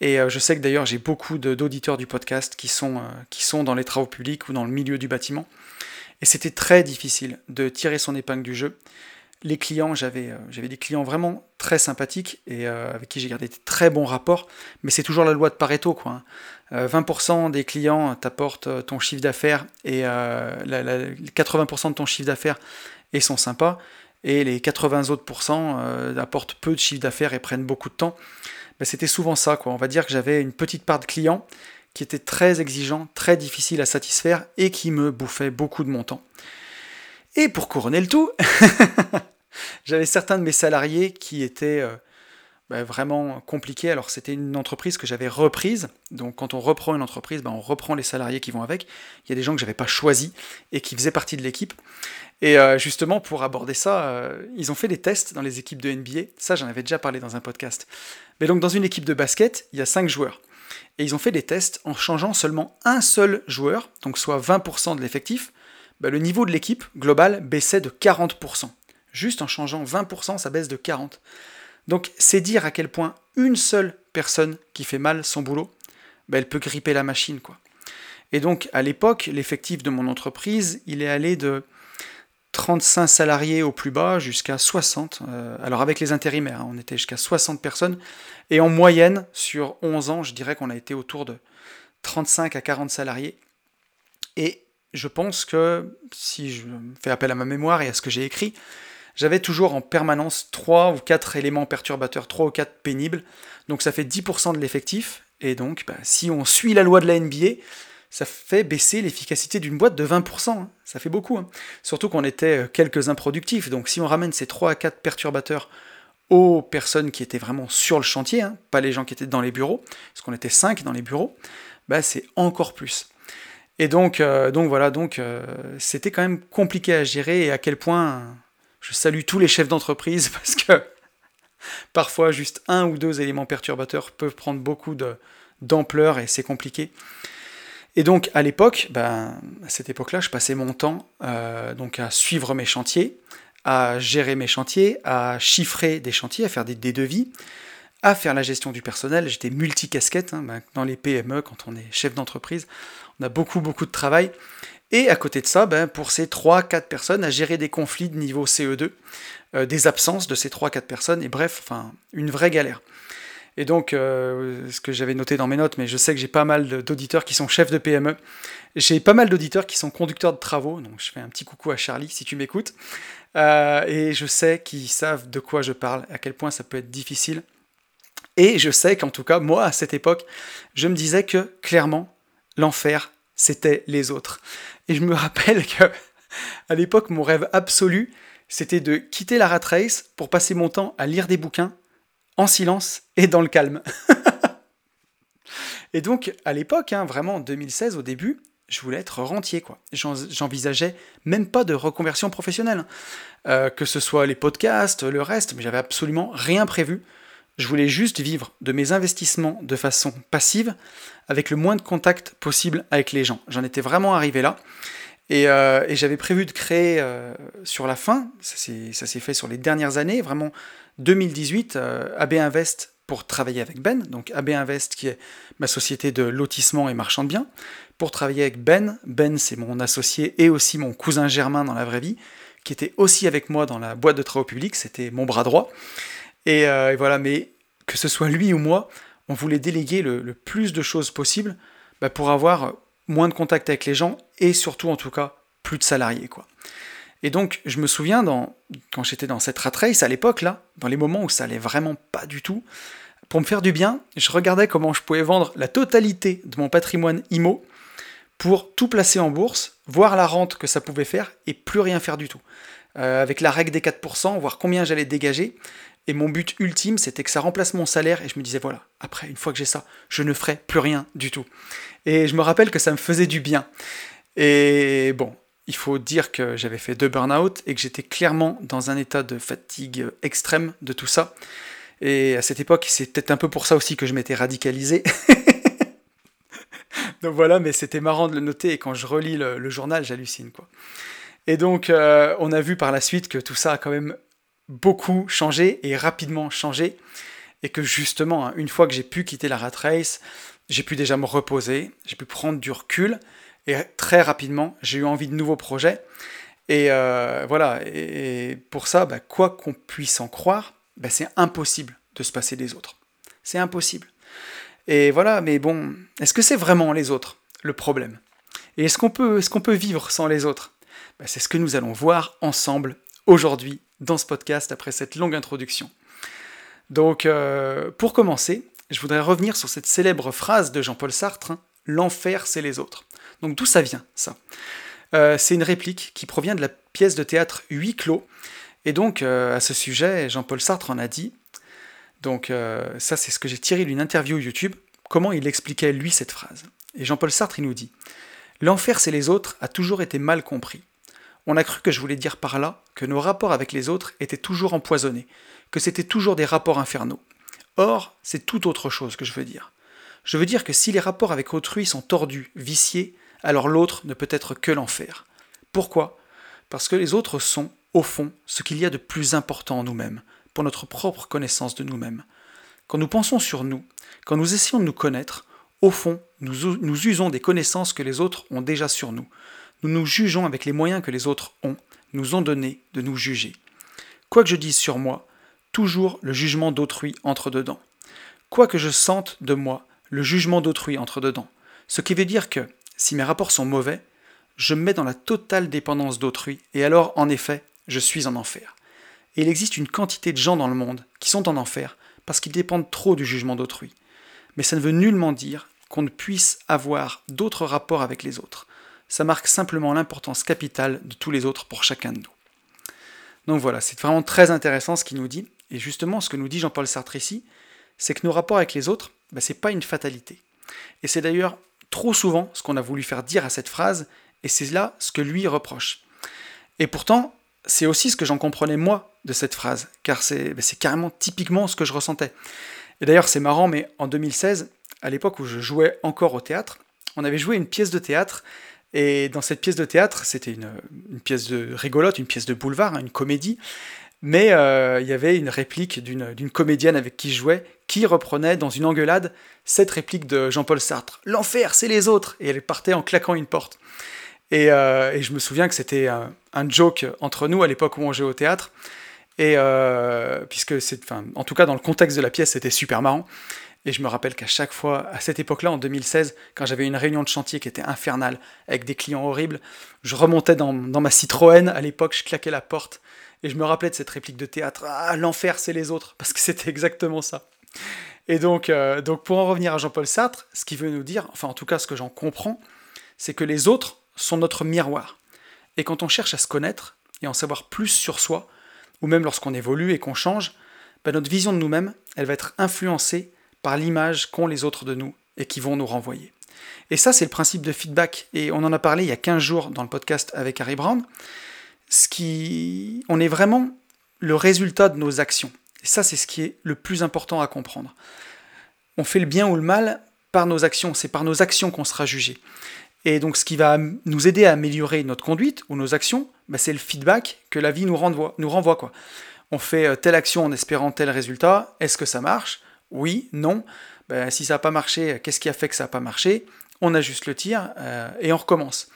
Et euh, je sais que d'ailleurs, j'ai beaucoup d'auditeurs du podcast qui sont, euh, qui sont dans les travaux publics ou dans le milieu du bâtiment. Et c'était très difficile de tirer son épingle du jeu les clients, j'avais euh, j'avais des clients vraiment très sympathiques et euh, avec qui j'ai gardé de très bons rapports, mais c'est toujours la loi de Pareto. Quoi, 20% hein. euh, des clients t'apportent ton chiffre d'affaires et 80% de ton chiffre d'affaires et sont sympas, et les 80 autres apportent peu de chiffre d'affaires et prennent beaucoup de temps. C'était souvent ça. Quoi. On va dire que j'avais une petite part de clients qui étaient très exigeants, très difficiles à satisfaire et qui me bouffaient beaucoup de mon temps. Et pour couronner le tout, J'avais certains de mes salariés qui étaient euh, bah, vraiment compliqués. Alors c'était une entreprise que j'avais reprise. Donc quand on reprend une entreprise, bah, on reprend les salariés qui vont avec. Il y a des gens que j'avais pas choisis et qui faisaient partie de l'équipe. Et euh, justement pour aborder ça, euh, ils ont fait des tests dans les équipes de NBA. Ça j'en avais déjà parlé dans un podcast. Mais donc dans une équipe de basket, il y a 5 joueurs. Et ils ont fait des tests en changeant seulement un seul joueur, donc soit 20% de l'effectif. Bah, le niveau de l'équipe globale baissait de 40%. Juste en changeant 20%, ça baisse de 40%. Donc c'est dire à quel point une seule personne qui fait mal son boulot, ben, elle peut gripper la machine. quoi. Et donc à l'époque, l'effectif de mon entreprise, il est allé de 35 salariés au plus bas jusqu'à 60. Euh, alors avec les intérimaires, hein, on était jusqu'à 60 personnes. Et en moyenne, sur 11 ans, je dirais qu'on a été autour de 35 à 40 salariés. Et je pense que, si je fais appel à ma mémoire et à ce que j'ai écrit, j'avais toujours en permanence 3 ou 4 éléments perturbateurs, 3 ou 4 pénibles. Donc ça fait 10% de l'effectif. Et donc, bah, si on suit la loi de la NBA, ça fait baisser l'efficacité d'une boîte de 20%. Hein. Ça fait beaucoup. Hein. Surtout qu'on était euh, quelques improductifs. Donc si on ramène ces 3 à 4 perturbateurs aux personnes qui étaient vraiment sur le chantier, hein, pas les gens qui étaient dans les bureaux, parce qu'on était 5 dans les bureaux, bah, c'est encore plus. Et donc, euh, donc voilà, donc euh, c'était quand même compliqué à gérer et à quel point je salue tous les chefs d'entreprise parce que parfois juste un ou deux éléments perturbateurs peuvent prendre beaucoup d'ampleur et c'est compliqué. Et donc à l'époque, ben, à cette époque-là, je passais mon temps euh, donc à suivre mes chantiers, à gérer mes chantiers, à chiffrer des chantiers, à faire des, devis, à faire la gestion du personnel. J'étais multicasquette hein, ben, dans les PME quand on est chef d'entreprise. On a beaucoup beaucoup de travail. Et à côté de ça, ben, pour ces 3-4 personnes, à gérer des conflits de niveau CE2, euh, des absences de ces 3-4 personnes, et bref, une vraie galère. Et donc, euh, ce que j'avais noté dans mes notes, mais je sais que j'ai pas mal d'auditeurs qui sont chefs de PME. J'ai pas mal d'auditeurs qui sont conducteurs de travaux, donc je fais un petit coucou à Charlie si tu m'écoutes. Euh, et je sais qu'ils savent de quoi je parle, à quel point ça peut être difficile. Et je sais qu'en tout cas, moi, à cette époque, je me disais que clairement, l'enfer, c'était les autres. Et je me rappelle que, à l'époque, mon rêve absolu, c'était de quitter la rat race pour passer mon temps à lire des bouquins en silence et dans le calme. et donc, à l'époque, hein, vraiment en 2016, au début, je voulais être rentier, quoi. J'envisageais même pas de reconversion professionnelle. Euh, que ce soit les podcasts, le reste, mais j'avais absolument rien prévu. Je voulais juste vivre de mes investissements de façon passive, avec le moins de contact possible avec les gens. J'en étais vraiment arrivé là. Et, euh, j'avais prévu de créer euh, sur la fin, ça s'est fait sur les dernières années, vraiment 2018, euh, AB Invest pour travailler avec Ben, donc AB Invest qui est ma société de lotissement et marchand de biens, pour travailler avec Ben. Ben c'est mon associé et aussi mon cousin germain dans la vraie vie, qui était aussi avec moi dans la boîte de travaux publics, c'était mon bras droit. Euh, et, voilà, mais que ce soit lui ou moi, on voulait déléguer le, plus de choses possible bah, pour avoir moins de contact avec les gens et surtout, en tout cas, plus de salariés. quoi. Et donc, je me souviens, quand j'étais dans cette rat race à l'époque, là, dans les moments où ça allait vraiment pas du tout, pour me faire du bien, je regardais comment je pouvais vendre la totalité de mon patrimoine IMO pour tout placer en bourse, voir la rente que ça pouvait faire et plus rien faire du tout. Euh, avec la règle des 4%, voir combien j'allais dégager. Et mon but ultime, c'était que ça remplace mon salaire. Et je me disais, voilà, après, une fois que j'ai ça, je ne ferai plus rien du tout. Et je me rappelle que ça me faisait du bien. Et bon, il faut dire que j'avais fait deux burn-out et que j'étais clairement dans un état de fatigue extrême de tout ça. Et à cette époque, c'est peut-être un peu pour ça aussi que je m'étais radicalisé. donc voilà, mais c'était marrant de le noter et quand je relis le, journal, j'hallucine quoi. Et donc, euh, on a vu par la suite que tout ça a quand même beaucoup changé et rapidement changé. Et que justement, hein, une fois que j'ai pu quitter la rat race, j'ai pu déjà me reposer, j'ai pu prendre du recul. Et très rapidement, j'ai eu envie de nouveaux projets. Et euh, voilà, et pour ça, bah, quoi qu'on puisse en croire, bah, c'est impossible de se passer des autres. C'est impossible. Et voilà, mais bon, est-ce que c'est vraiment les autres le problème? Et est-ce qu'on peut, est qu'on peut vivre sans les autres? Bah, C'est ce que nous allons voir ensemble aujourd'hui dans ce podcast après cette longue introduction. Donc, euh, pour commencer, je voudrais revenir sur cette célèbre phrase de Jean-Paul Sartre hein, L'enfer, c'est les autres. Donc, d'où ça vient, ça? Euh, C'est une réplique qui provient de la pièce de théâtre Huit clos. Et donc, euh, à ce sujet, Jean-Paul Sartre en a dit donc ça, c'est ce que j'ai tiré d'une interview YouTube, comment il expliquait lui cette phrase. Et Jean-Paul Sartre, il nous dit L'enfer, c'est les autres, a toujours été mal compris. On a cru que je voulais dire par là que nos rapports avec les autres étaient toujours empoisonnés, que c'était toujours des rapports infernaux. Or, c'est tout autre chose que je veux dire. Je veux dire que si les rapports avec autrui sont tordus, viciés, alors l'autre ne peut être que l'enfer. Pourquoi? Parce que les autres sont, au fond, ce qu'il y a de plus important en nous-mêmes, pour notre propre connaissance de nous-mêmes. Quand nous pensons sur nous, quand nous essayons de nous connaître, au fond, nous, nous usons des connaissances que les autres ont déjà sur nous. Nous nous jugeons avec les moyens que les autres ont, nous ont donné de nous juger. Quoi que je dise sur moi, toujours le jugement d'autrui entre dedans. Quoi que je sente de moi, le jugement d'autrui entre dedans. Ce qui veut dire que, si mes rapports sont mauvais, je me mets dans la totale dépendance d'autrui, et alors, en effet, je suis en enfer. Et il existe une quantité de gens dans le monde qui sont en enfer parce qu'ils dépendent trop du jugement d'autrui. Mais ça ne veut nullement dire qu'on ne puisse avoir d'autres rapports avec les autres. Ça marque simplement l'importance capitale de tous les autres pour chacun de nous. Donc voilà, c'est vraiment très intéressant ce qu'il nous dit. Et justement, ce que nous dit Jean-Paul Sartre ici, c'est que nos rapports avec les autres, ben, ce n'est pas une fatalité. Et c'est d'ailleurs trop souvent ce qu'on a voulu faire dire à cette phrase, et c'est là ce que lui reproche. Et pourtant, c'est aussi ce que j'en comprenais moi de cette phrase, car c'est carrément typiquement ce que je ressentais. Et d'ailleurs, c'est marrant, mais en 2016, à l'époque où je jouais encore au théâtre, on avait joué une pièce de théâtre, et dans cette pièce de théâtre, c'était une, pièce de rigolote, une pièce de boulevard, hein, une comédie, mais euh, il y avait une réplique d'une comédienne avec qui je jouais, qui reprenait dans une engueulade cette réplique de Jean-Paul Sartre. L'enfer, c'est les autres Et elle partait en claquant une porte. Euh, et, je me souviens que c'était un, joke entre nous à l'époque où on jouait au théâtre. Et euh, puisque en tout cas dans le contexte de la pièce, c'était super marrant. Et je me rappelle qu'à chaque fois, à cette époque-là, en 2016, quand j'avais une réunion de chantier qui était infernale, avec des clients horribles, je remontais dans, ma Citroën, à l'époque, je claquais la porte, et je me rappelais de cette réplique de théâtre, Ah, l'enfer, c'est les autres, parce que c'était exactement ça. Et donc, euh, donc, pour en revenir à Jean-Paul Sartre, ce qu'il veut nous dire, enfin en tout cas ce que j'en comprends, c'est que les autres sont notre miroir. Et quand on cherche à se connaître et en savoir plus sur soi, ou même lorsqu'on évolue et qu'on change, ben notre vision de nous-mêmes, elle va être influencée par l'image qu'ont les autres de nous et qui vont nous renvoyer. Et ça, c'est le principe de feedback. Et on en a parlé il y a 15 jours dans le podcast avec Harry Brown. Ce qui... On est vraiment le résultat de nos actions. Et ça, c'est ce qui est le plus important à comprendre. On fait le bien ou le mal par nos actions. C'est par nos actions qu'on sera jugé. Et donc ce qui va nous aider à améliorer notre conduite ou nos actions, bah, c'est le feedback que la vie nous renvoie. On fait euh, telle action en espérant tel résultat, est-ce que ça marche? Oui, non. Ben, si ça n'a pas marché, qu'est-ce qui a fait que ça n'a pas marché? On ajuste le tir euh, et on recommence.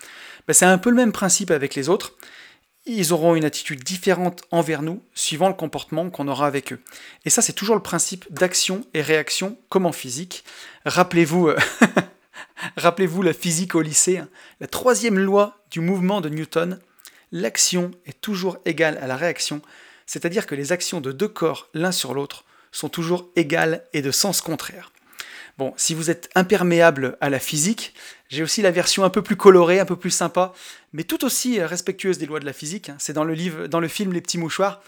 Ben, c'est un peu le même principe avec les autres. Ils auront une attitude différente envers nous suivant le comportement qu'on aura avec eux. Et ça, c'est toujours le principe d'action et réaction comme en physique. Rappelez-vous... Euh, Rappelez-vous la physique au lycée, hein. la troisième loi du mouvement de Newton, l'action est toujours égale à la réaction, c'est-à-dire que les actions de deux corps l'un sur l'autre sont toujours égales et de sens contraire. Bon, si vous êtes imperméable à la physique, j'ai aussi la version un peu plus colorée, un peu plus sympa, mais tout aussi respectueuse des lois de la physique. C'est dans le, livre, dans le film Les Petits Mouchoirs,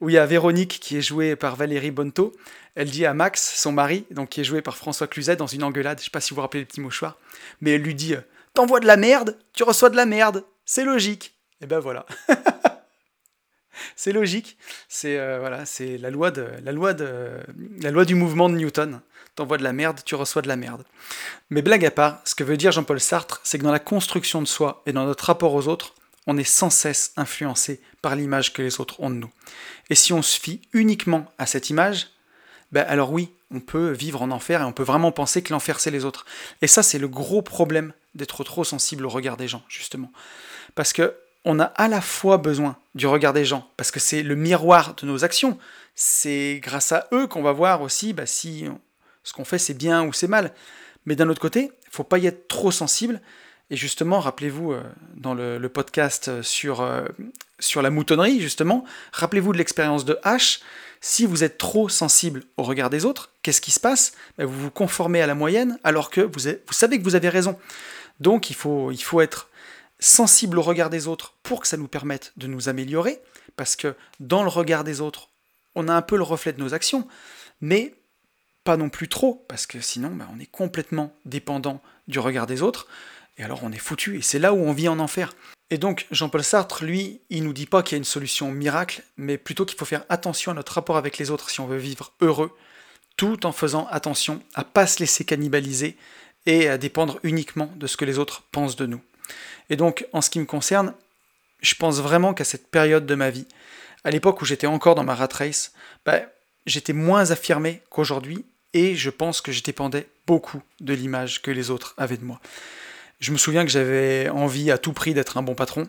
où il y a Véronique qui est jouée par Valérie Bonto. Elle dit à Max, son mari, donc qui est joué par François Cluzet dans une engueulade, je sais pas si vous vous rappelez Les Petits Mouchoirs, mais elle lui dit T'envoies de la merde, tu reçois de la merde, c'est logique. Et ben voilà. c'est logique. C'est euh, voilà, c'est la loi de la loi de la loi du mouvement de Newton. T'envoies de la merde, tu reçois de la merde. Mais blague à part, ce que veut dire Jean-Paul Sartre, c'est que dans la construction de soi et dans notre rapport aux autres, on est sans cesse influencé par l'image que les autres ont de nous. Et si on se fie uniquement à cette image, ben alors oui, on peut vivre en enfer et on peut vraiment penser que l'enfer c'est les autres. Et ça c'est le gros problème d'être trop sensible au regard des gens, justement. Parce que on a à la fois besoin du regard des gens, parce que c'est le miroir de nos actions. C'est grâce à eux qu'on va voir aussi bah, si ce qu'on fait c'est bien ou c'est mal. Mais d'un autre côté, il faut pas y être trop sensible. Et justement, rappelez-vous euh, dans le, podcast sur, euh, sur la moutonnerie, justement, rappelez-vous de l'expérience de H. Si vous êtes trop sensible au regard des autres, qu'est-ce qui se passe? Bah, Vous vous conformez à la moyenne alors que vous, vous savez que vous avez raison. Donc il faut, il faut être sensible au regard des autres pour que ça nous permette de nous améliorer, parce que dans le regard des autres, on a un peu le reflet de nos actions, mais pas non plus trop, parce que sinon bah, on est complètement dépendant du regard des autres, et alors on est foutu, et c'est là où on vit en enfer. Et donc Jean-Paul Sartre, lui, il nous dit pas qu'il y a une solution miracle, mais plutôt qu'il faut faire attention à notre rapport avec les autres si on veut vivre heureux, tout en faisant attention à pas se laisser cannibaliser et à dépendre uniquement de ce que les autres pensent de nous. Et donc, en ce qui me concerne, je pense vraiment qu'à cette période de ma vie, à l'époque où j'étais encore dans ma rat race, bah, j'étais moins affirmé qu'aujourd'hui et je pense que je dépendais beaucoup de l'image que les autres avaient de moi. Je me souviens que j'avais envie à tout prix d'être un bon patron,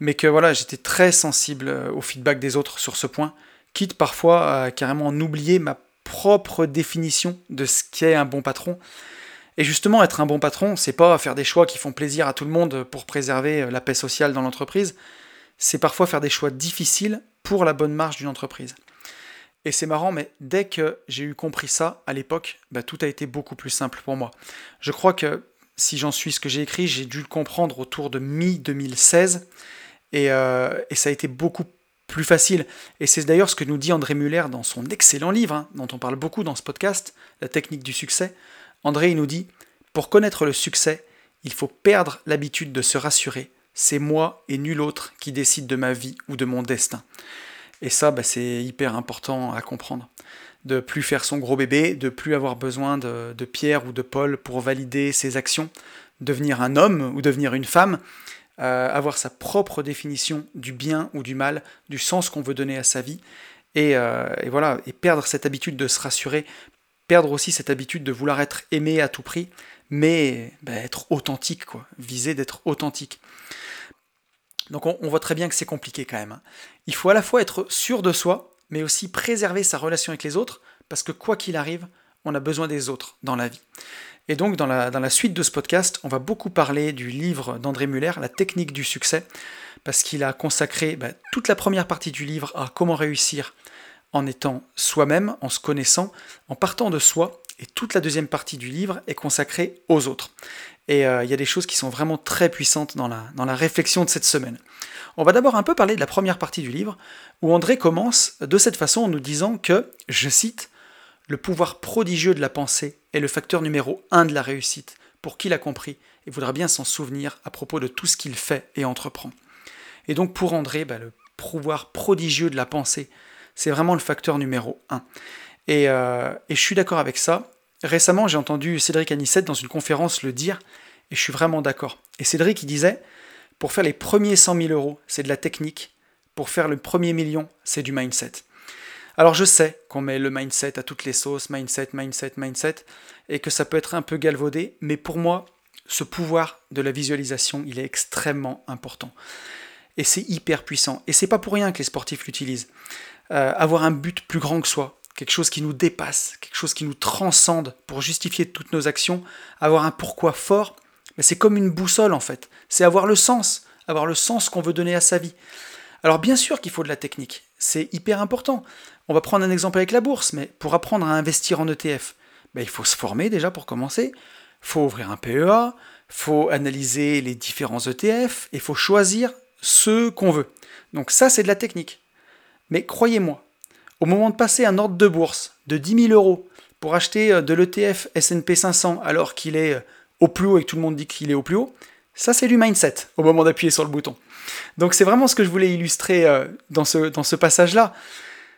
mais que voilà, j'étais très sensible au feedback des autres sur ce point, quitte parfois à carrément oublier ma propre définition de ce qu'est un bon patron, et justement, être un bon patron, c'est pas faire des choix qui font plaisir à tout le monde pour préserver euh, la paix sociale dans l'entreprise, c'est parfois faire des choix difficiles pour la bonne marche d'une entreprise. Et c'est marrant, mais dès que j'ai eu compris ça à l'époque, bah, tout a été beaucoup plus simple pour moi. Je crois que si j'en suis ce que j'ai écrit, j'ai dû le comprendre autour de mi-2016, et, euh, et, ça a été beaucoup plus facile. Et c'est d'ailleurs ce que nous dit André Muller dans son excellent livre, hein, dont on parle beaucoup dans ce podcast, La technique du succès. André nous dit Pour connaître le succès, il faut perdre l'habitude de se rassurer. C'est moi et nul autre qui décide de ma vie ou de mon destin. Et ça, bah, c'est hyper important à comprendre. De plus faire son gros bébé, de plus avoir besoin de, Pierre ou de Paul pour valider ses actions, devenir un homme ou devenir une femme, euh, avoir sa propre définition du bien ou du mal, du sens qu'on veut donner à sa vie, et, euh, voilà, et perdre cette habitude de se rassurer perdre aussi cette habitude de vouloir être aimé à tout prix, mais bah, être authentique, quoi, viser d'être authentique. Donc on, voit très bien que c'est compliqué quand même. Hein. Il faut à la fois être sûr de soi, mais aussi préserver sa relation avec les autres, parce que quoi qu'il arrive, on a besoin des autres dans la vie. Et donc dans la, suite de ce podcast, on va beaucoup parler du livre d'André Muller, La technique du succès, parce qu'il a consacré bah, toute la première partie du livre à comment réussir en étant soi-même, en se connaissant, en partant de soi, et toute la deuxième partie du livre est consacrée aux autres. Et euh, il y a des choses qui sont vraiment très puissantes dans la, réflexion de cette semaine. On va d'abord un peu parler de la première partie du livre, où André commence de cette façon en nous disant que, je cite, le pouvoir prodigieux de la pensée est le facteur numéro un de la réussite, pour qui l'a compris et voudra bien s'en souvenir à propos de tout ce qu'il fait et entreprend. Et donc pour André, bah, le pouvoir prodigieux de la pensée, c'est vraiment le facteur numéro un. Euh, et, je suis d'accord avec ça. Récemment, j'ai entendu Cédric Anissette dans une conférence le dire, et je suis vraiment d'accord. Et Cédric, disait, pour faire les premiers 100 000 euros, c'est de la technique. Pour faire le premier million, c'est du mindset. Alors je sais qu'on met le mindset à toutes les sauces, mindset, mindset, mindset, et que ça peut être un peu galvaudé, mais pour moi, ce pouvoir de la visualisation, il est extrêmement important. Et c'est hyper puissant. Et c'est pas pour rien que les sportifs l'utilisent. Euh, avoir un but plus grand que soi, quelque chose qui nous dépasse, quelque chose qui nous transcende pour justifier toutes nos actions, avoir un pourquoi fort, mais c'est comme une boussole en fait. C'est avoir le sens, avoir le sens qu'on veut donner à sa vie. Alors bien sûr qu'il faut de la technique, c'est hyper important. On va prendre un exemple avec la bourse, mais pour apprendre à investir en ETF, ben, il faut se former déjà pour commencer, faut ouvrir un PEA, faut analyser les différents ETF, et faut choisir ceux qu'on veut. Donc ça, c'est de la technique. Mais croyez-moi, au moment de passer un ordre de bourse de 10 000 euros pour acheter euh, de l'ETF SP 500 alors qu'il est euh, au plus haut et que tout le monde dit qu'il est au plus haut, ça c'est du mindset au moment d'appuyer sur le bouton. Donc c'est vraiment ce que je voulais illustrer euh, dans ce, passage-là.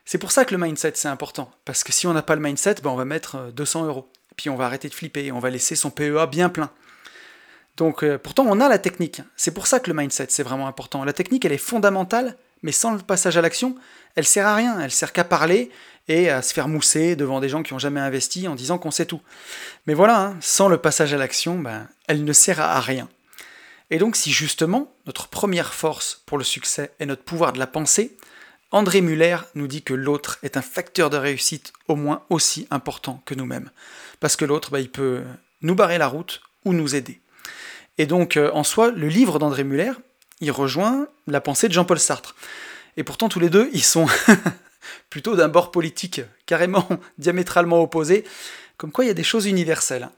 C'est pour ça que le mindset c'est important. Parce que si on n'a pas le mindset, ben, on va mettre 200 euros. Puis on va arrêter de flipper, on va laisser son PEA bien plein. Donc pourtant on a la technique. C'est pour ça que le mindset c'est vraiment important. La technique elle est fondamentale, mais sans le passage à l'action, elle sert à rien. Elle sert qu'à parler et à se faire mousser devant des gens qui n'ont jamais investi en disant qu'on sait tout. Mais voilà, hein, sans le passage à l'action, ben, elle ne sert à rien. Et donc si justement notre première force pour le succès est notre pouvoir de la pensée, André Muller nous dit que l'autre est un facteur de réussite au moins aussi important que nous-mêmes. Parce que l'autre, ben, il peut nous barrer la route ou nous aider. Et donc euh, en soi, le livre d'André Muller, il rejoint la pensée de Jean-Paul Sartre. Et pourtant tous les deux, ils sont plutôt d'un bord politique carrément diamétralement opposé, comme quoi il y a des choses universelles.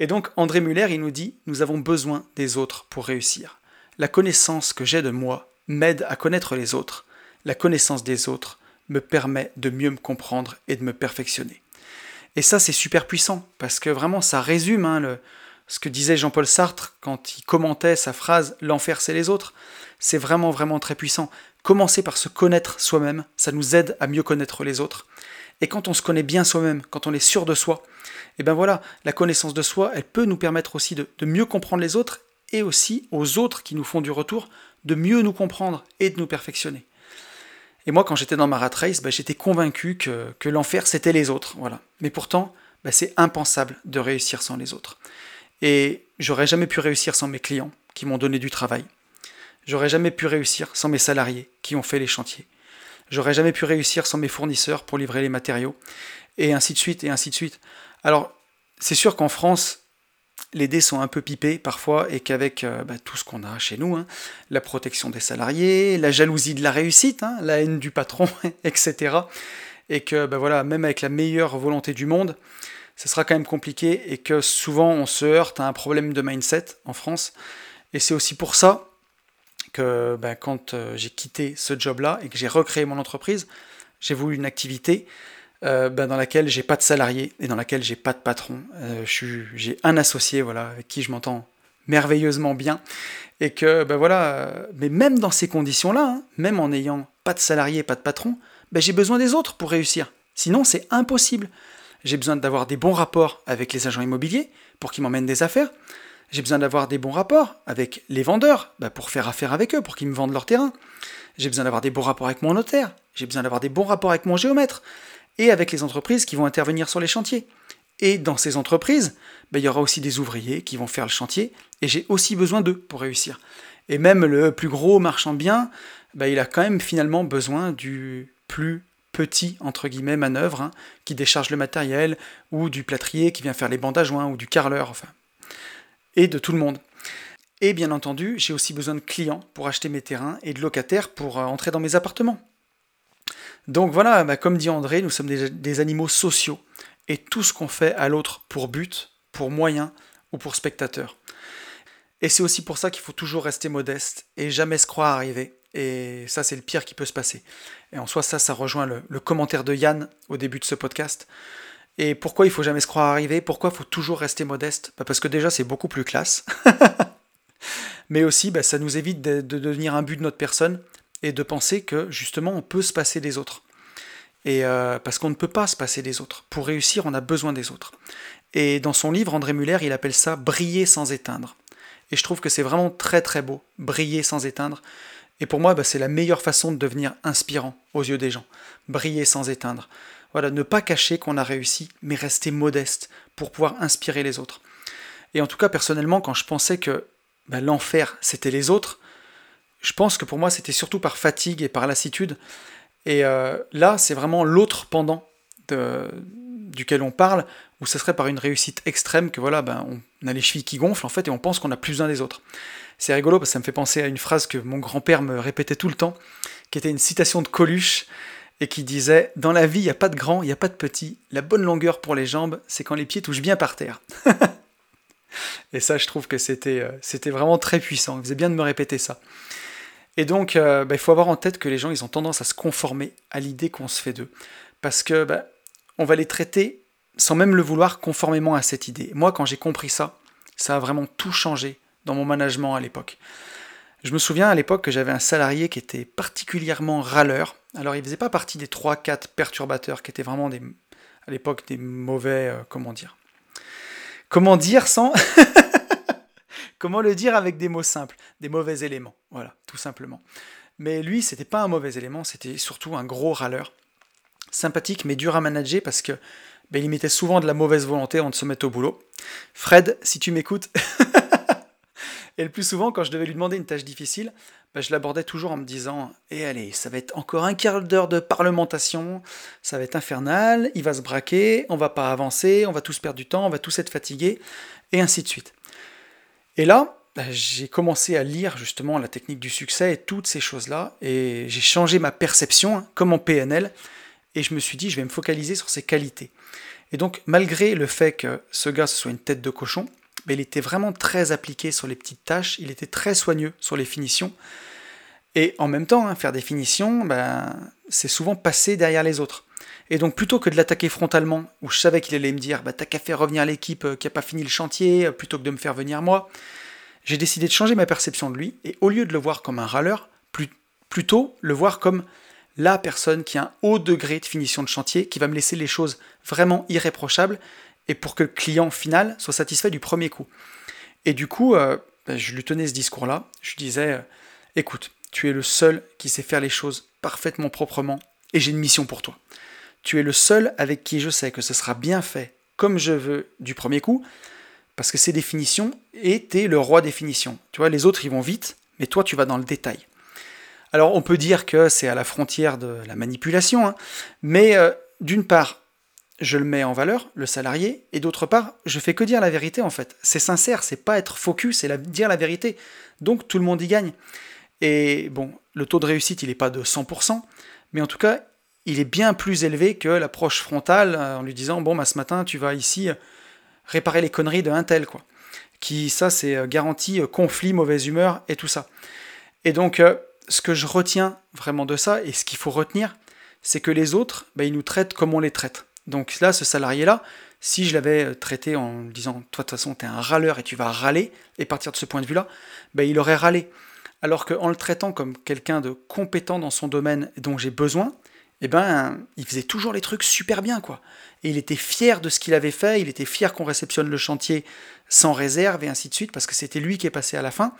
Et donc André Muller, il nous dit, nous avons besoin des autres pour réussir. La connaissance que j'ai de moi m'aide à connaître les autres. La connaissance des autres me permet de mieux me comprendre et de me perfectionner. Et ça, c'est super puissant, parce que vraiment, ça résume hein, ce que disait Jean-Paul Sartre quand il commentait sa phrase L'enfer, c'est les autres. C'est vraiment, vraiment très puissant. Commencer par se connaître soi-même, ça nous aide à mieux connaître les autres. Et quand on se connaît bien soi-même, quand on est sûr de soi, et eh ben voilà, la connaissance de soi, elle peut nous permettre aussi de, mieux comprendre les autres et aussi aux autres qui nous font du retour de mieux nous comprendre et de nous perfectionner. Et moi, quand j'étais dans ma rat race, ben, j'étais convaincu que, l'enfer, c'était les autres. Voilà. Mais pourtant, ben, c'est impensable de réussir sans les autres. Et j'aurais jamais pu réussir sans mes clients qui m'ont donné du travail. J'aurais jamais pu réussir sans mes salariés qui ont fait les chantiers. J'aurais jamais pu réussir sans mes fournisseurs pour livrer les matériaux. Et ainsi de suite, et ainsi de suite. Alors, c'est sûr qu'en France, les dés sont un peu pipés parfois, et qu'avec euh, bah, tout ce qu'on a chez nous, hein, la protection des salariés, la jalousie de la réussite, hein, la haine du patron, etc., et que bah, voilà, même avec la meilleure volonté du monde, ce sera quand même compliqué, et que souvent on se heurte à un problème de mindset en France. Et c'est aussi pour ça que ben, quand euh, j'ai quitté ce job-là et que j'ai recréé mon entreprise, j'ai voulu une activité euh, ben, dans laquelle j'ai pas de salarié et dans laquelle j'ai pas de patron. Euh, j'ai un associé voilà, avec qui je m'entends merveilleusement bien. Et que, ben voilà, mais même dans ces conditions-là, hein, même en n'ayant pas de salarié, pas de patron, ben j'ai besoin des autres pour réussir. Sinon, c'est impossible. J'ai besoin d'avoir des bons rapports avec les agents immobiliers pour qu'ils m'emmènent des affaires. J'ai besoin d'avoir des bons rapports avec les vendeurs bah, pour faire affaire avec eux, pour qu'ils me vendent leur terrain. J'ai besoin d'avoir des bons rapports avec mon notaire. J'ai besoin d'avoir des bons rapports avec mon géomètre. Et avec les entreprises qui vont intervenir sur les chantiers. Et dans ces entreprises, bah, il y aura aussi des ouvriers qui vont faire le chantier. Et j'ai aussi besoin d'eux pour réussir. Et même le plus gros marchand de biens, bah, il a quand même finalement besoin du plus petit entre guillemets manœuvre hein, qui décharge le matériel ou du plâtrier qui vient faire les joints ou du carreleur enfin et de tout le monde. Et bien entendu, j'ai aussi besoin de clients pour acheter mes terrains et de locataires pour euh, entrer dans mes appartements. Donc voilà, bah, comme dit André, nous sommes des, animaux sociaux et tout ce qu'on fait à l'autre pour but, pour moyen ou pour spectateur. Et c'est aussi pour ça qu'il faut toujours rester modeste et jamais se croire arriver. Et ça, c'est le pire qui peut se passer. Et en soi, ça, ça rejoint le, commentaire de Yann au début de ce podcast. Et pourquoi il faut jamais se croire arrivé? Pourquoi il faut toujours rester modeste? Bah, Parce que déjà, c'est beaucoup plus classe. Mais aussi, bah, ça nous évite de, devenir un but de notre personne et de penser que justement, on peut se passer des autres. Et euh, parce qu'on ne peut pas se passer des autres. Pour réussir, on a besoin des autres. Et dans son livre, André Muller, il appelle ça briller sans éteindre. Et je trouve que c'est vraiment très très beau, briller sans éteindre. Et pour moi, bah, c'est la meilleure façon de devenir inspirant aux yeux des gens. Briller sans éteindre. Voilà, ne pas cacher qu'on a réussi, mais rester modeste pour pouvoir inspirer les autres. Et en tout cas, personnellement, quand je pensais que bah, l'enfer, c'était les autres, je pense que pour moi, c'était surtout par fatigue et par lassitude. Et euh, là, c'est vraiment l'autre pendant duquel on parle, où ce serait par une réussite extrême que voilà, ben, on a les chevilles qui gonflent en fait, et on pense qu'on a plus besoin des autres. C'est rigolo parce que ça me fait penser à une phrase que mon grand-père me répétait tout le temps, qui était une citation de Coluche, et qui disait Dans la vie, il n'y a pas de grand, il n'y a pas de petit. La bonne longueur pour les jambes, c'est quand les pieds touchent bien par terre. et ça, je trouve que c'était, euh, c'était vraiment très puissant. Vous avez bien de me répéter ça. Et donc, euh, bah, il faut avoir en tête que les gens, ils ont tendance à se conformer à l'idée qu'on se fait d'eux. Parce que bah, on va les traiter sans même le vouloir conformément à cette idée. Moi, quand j'ai compris ça, ça a vraiment tout changé dans mon management à l'époque. Je me souviens à l'époque que j'avais un salarié qui était particulièrement râleur. Alors il faisait pas partie des 3-4 perturbateurs qui étaient vraiment des, à l'époque des mauvais, euh, comment dire? Comment dire sans... comment le dire avec des mots simples? Des mauvais éléments, voilà, tout simplement. Mais lui, c'était pas un mauvais élément, c'était surtout un gros râleur. Sympathique mais dur à manager parce que ben, il mettait souvent de la mauvaise volonté avant de se mettre au boulot. Fred, si tu m'écoutes, et le plus souvent, quand je devais lui demander une tâche difficile, ben, je l'abordais toujours en me disant Et eh, allez, ça va être encore un quart d'heure de parlementation, ça va être infernal, il va se braquer, on va pas avancer, on va tous perdre du temps, on va tous être fatigués, et ainsi de suite. Et là, ben, j'ai commencé à lire justement la technique du succès et toutes ces choses-là, et j'ai changé ma perception, hein, comme en PNL, et je me suis dit, je vais me focaliser sur ses qualités. Et donc, malgré le fait que ce gars soit une tête de cochon, mais il était vraiment très appliqué sur les petites tâches, il était très soigneux sur les finitions. Et en même temps, hein, faire des finitions, ben, c'est souvent passer derrière les autres. Et donc, plutôt que de l'attaquer frontalement, où je savais qu'il allait me dire bah, T'as qu'à faire revenir l'équipe euh, qui n'a pas fini le chantier, euh, plutôt que de me faire venir moi, j'ai décidé de changer ma perception de lui, et au lieu de le voir comme un râleur, plutôt le voir comme la personne qui a un haut degré de finition de chantier, qui va me laisser les choses vraiment irréprochables, et pour que le client final soit satisfait du premier coup. Et du coup, euh, ben, je lui tenais ce discours-là, je disais, euh, écoute, tu es le seul qui sait faire les choses parfaitement proprement, et j'ai une mission pour toi. Tu es le seul avec qui je sais que ce sera bien fait comme je veux du premier coup, parce que c'est définitions, et le roi des finitions. Tu vois, les autres, ils vont vite, mais toi, tu vas dans le détail. Alors on peut dire que c'est à la frontière de la manipulation, hein, mais euh, d'une part, je le mets en valeur, le salarié, et d'autre part, je fais que dire la vérité en fait. C'est sincère, c'est pas être focus, c'est dire la vérité. Donc tout le monde y gagne. Et bon, le taux de réussite, il n'est pas de 100%, mais en tout cas, il est bien plus élevé que l'approche frontale euh, en lui disant Bon, bah, ce matin, tu vas ici euh, réparer les conneries de un tel, quoi. Qui, ça, c'est garanti conflit, mauvaise humeur et tout ça. Et donc, ce que je retiens vraiment de ça, et ce qu'il faut retenir, c'est que les autres, bah, ils nous traitent comme on les traite. Donc là, ce salarié-là, si je l'avais euh, traité en lui disant, toi de toute façon, tu es un râleur et tu vas râler, et partir de ce point de vue-là, bah, il aurait râlé. Alors qu'en le traitant comme quelqu'un de compétent dans son domaine dont j'ai besoin, eh ben, il faisait toujours les trucs super bien, quoi. Et il était fier de ce qu'il avait fait, il était fier qu'on réceptionne le chantier sans réserve et ainsi de suite, parce que c'était lui qui est passé à la fin.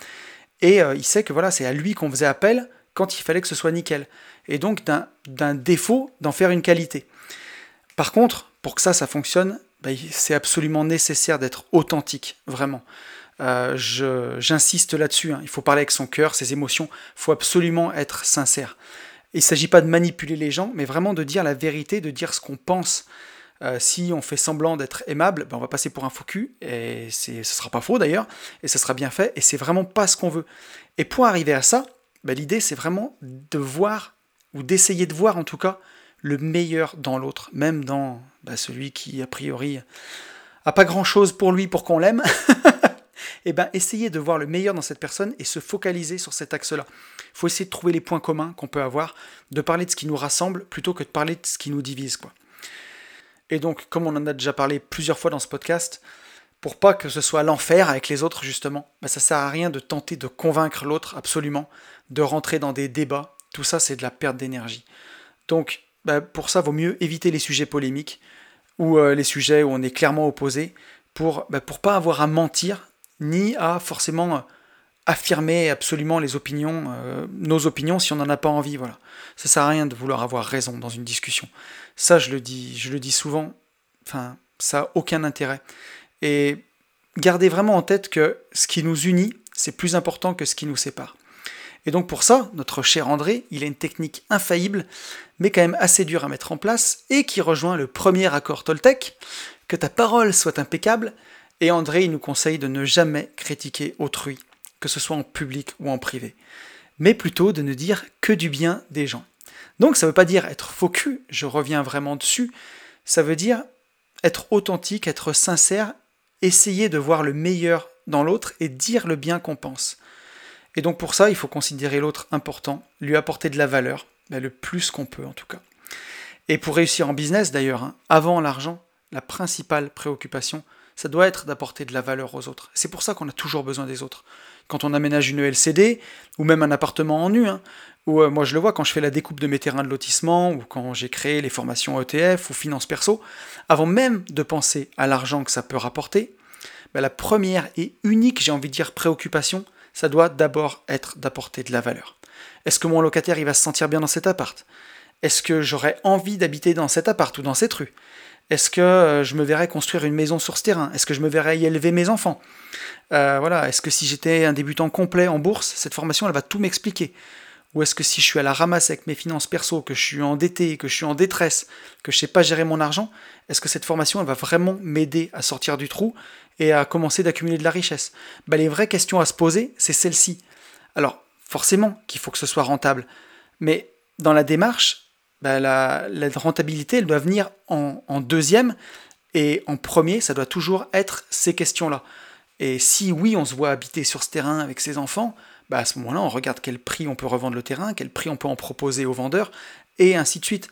Et euh, il sait que voilà, c'est à lui qu'on faisait appel quand il fallait que ce soit nickel. Et donc d'un défaut d'en faire une qualité. Par contre, pour que ça, ça fonctionne, bah, c'est absolument nécessaire d'être authentique, vraiment. Euh, j'insiste là-dessus, hein. il faut parler avec son cœur, ses émotions, il faut absolument être sincère. Il ne s'agit pas de manipuler les gens, mais vraiment de dire la vérité, de dire ce qu'on pense. Euh, si on fait semblant d'être aimable, ben on va passer pour un faux cul, et ce sera pas faux d'ailleurs, et ce sera bien fait, et c'est vraiment pas ce qu'on veut. Et pour arriver à ça, ben l'idée c'est vraiment de voir, ou d'essayer de voir en tout cas, le meilleur dans l'autre, même dans ben, celui qui a priori a pas grand chose pour lui pour qu'on l'aime. et ben essayer de voir le meilleur dans cette personne et se focaliser sur cet axe-là. Il faut essayer de trouver les points communs qu'on peut avoir, de parler de ce qui nous rassemble plutôt que de parler de ce qui nous divise. Quoi. Et donc, comme on en a déjà parlé plusieurs fois dans ce podcast, pour pas que ce soit l'enfer avec les autres, justement, bah, ça sert à rien de tenter de convaincre l'autre absolument, de rentrer dans des débats. Tout ça, c'est de la perte d'énergie. Donc, bah, pour ça, vaut mieux éviter les sujets polémiques ou euh, les sujets où on est clairement opposé pour bah, pour pas avoir à mentir ni à forcément affirmer absolument les opinions, euh, nos opinions si on n'en a pas envie. Voilà. Ça sert à rien de vouloir avoir raison dans une discussion. Ça, je le dis, je le dis souvent. Ça n'a aucun intérêt. Et gardez vraiment en tête que ce qui nous unit, c'est plus important que ce qui nous sépare. Et donc pour ça, notre cher André, il a une technique infaillible, mais quand même assez dure à mettre en place, et qui rejoint le premier accord Toltec, que ta parole soit impeccable, et André, il nous conseille de ne jamais critiquer autrui, que ce soit en public ou en privé, mais plutôt de ne dire que du bien des gens. Donc ça ne veut pas dire être faux je reviens vraiment dessus, ça veut dire être authentique, être sincère, essayer de voir le meilleur dans l'autre et dire le bien qu'on pense. Et donc pour ça, il faut considérer l'autre important, lui apporter de la valeur, ben, le plus qu'on peut en tout cas. Et pour réussir en business d'ailleurs, hein, avant l'argent, la principale préoccupation, ça doit être d'apporter de la valeur aux autres. C'est pour ça qu'on a toujours besoin des autres. Quand on aménage une LCD, ou même un appartement en nu, hein, ou euh, moi je le vois quand je fais la découpe de mes terrains de lotissement, ou quand j'ai créé les formations ETF ou finance perso, avant même de penser à l'argent que ça peut rapporter, ben, la première et unique, j'ai envie de dire, préoccupation, ça doit d'abord être d'apporter de la valeur. Est-ce que mon locataire il va se sentir bien dans cet appart? Est-ce que j'aurais envie d'habiter dans cet appart ou dans cette rue? Est-ce que euh, je me verrais construire une maison sur ce terrain? Est-ce que je me verrais y élever mes enfants? Euh, Voilà. Est-ce que si j'étais un débutant complet en bourse, cette formation elle va tout m'expliquer? Ou est-ce que si je suis à la ramasse avec mes finances perso, que je suis endetté, que je suis en détresse, que je ne sais pas gérer mon argent, est-ce que cette formation va vraiment m'aider à sortir du trou et à commencer d'accumuler de la richesse? Ben, Les vraies questions à se poser, c'est celle-ci. Alors, forcément qu'il faut que ce soit rentable, mais dans la démarche, ben, la, rentabilité, elle doit venir en, en deuxième, et en premier, ça doit toujours être ces questions-là. Et si oui, on se voit habiter sur ce terrain avec ses enfants, bah à ce moment-là, on regarde quel prix on peut revendre le terrain, quel prix on peut en proposer aux vendeurs, et ainsi de suite.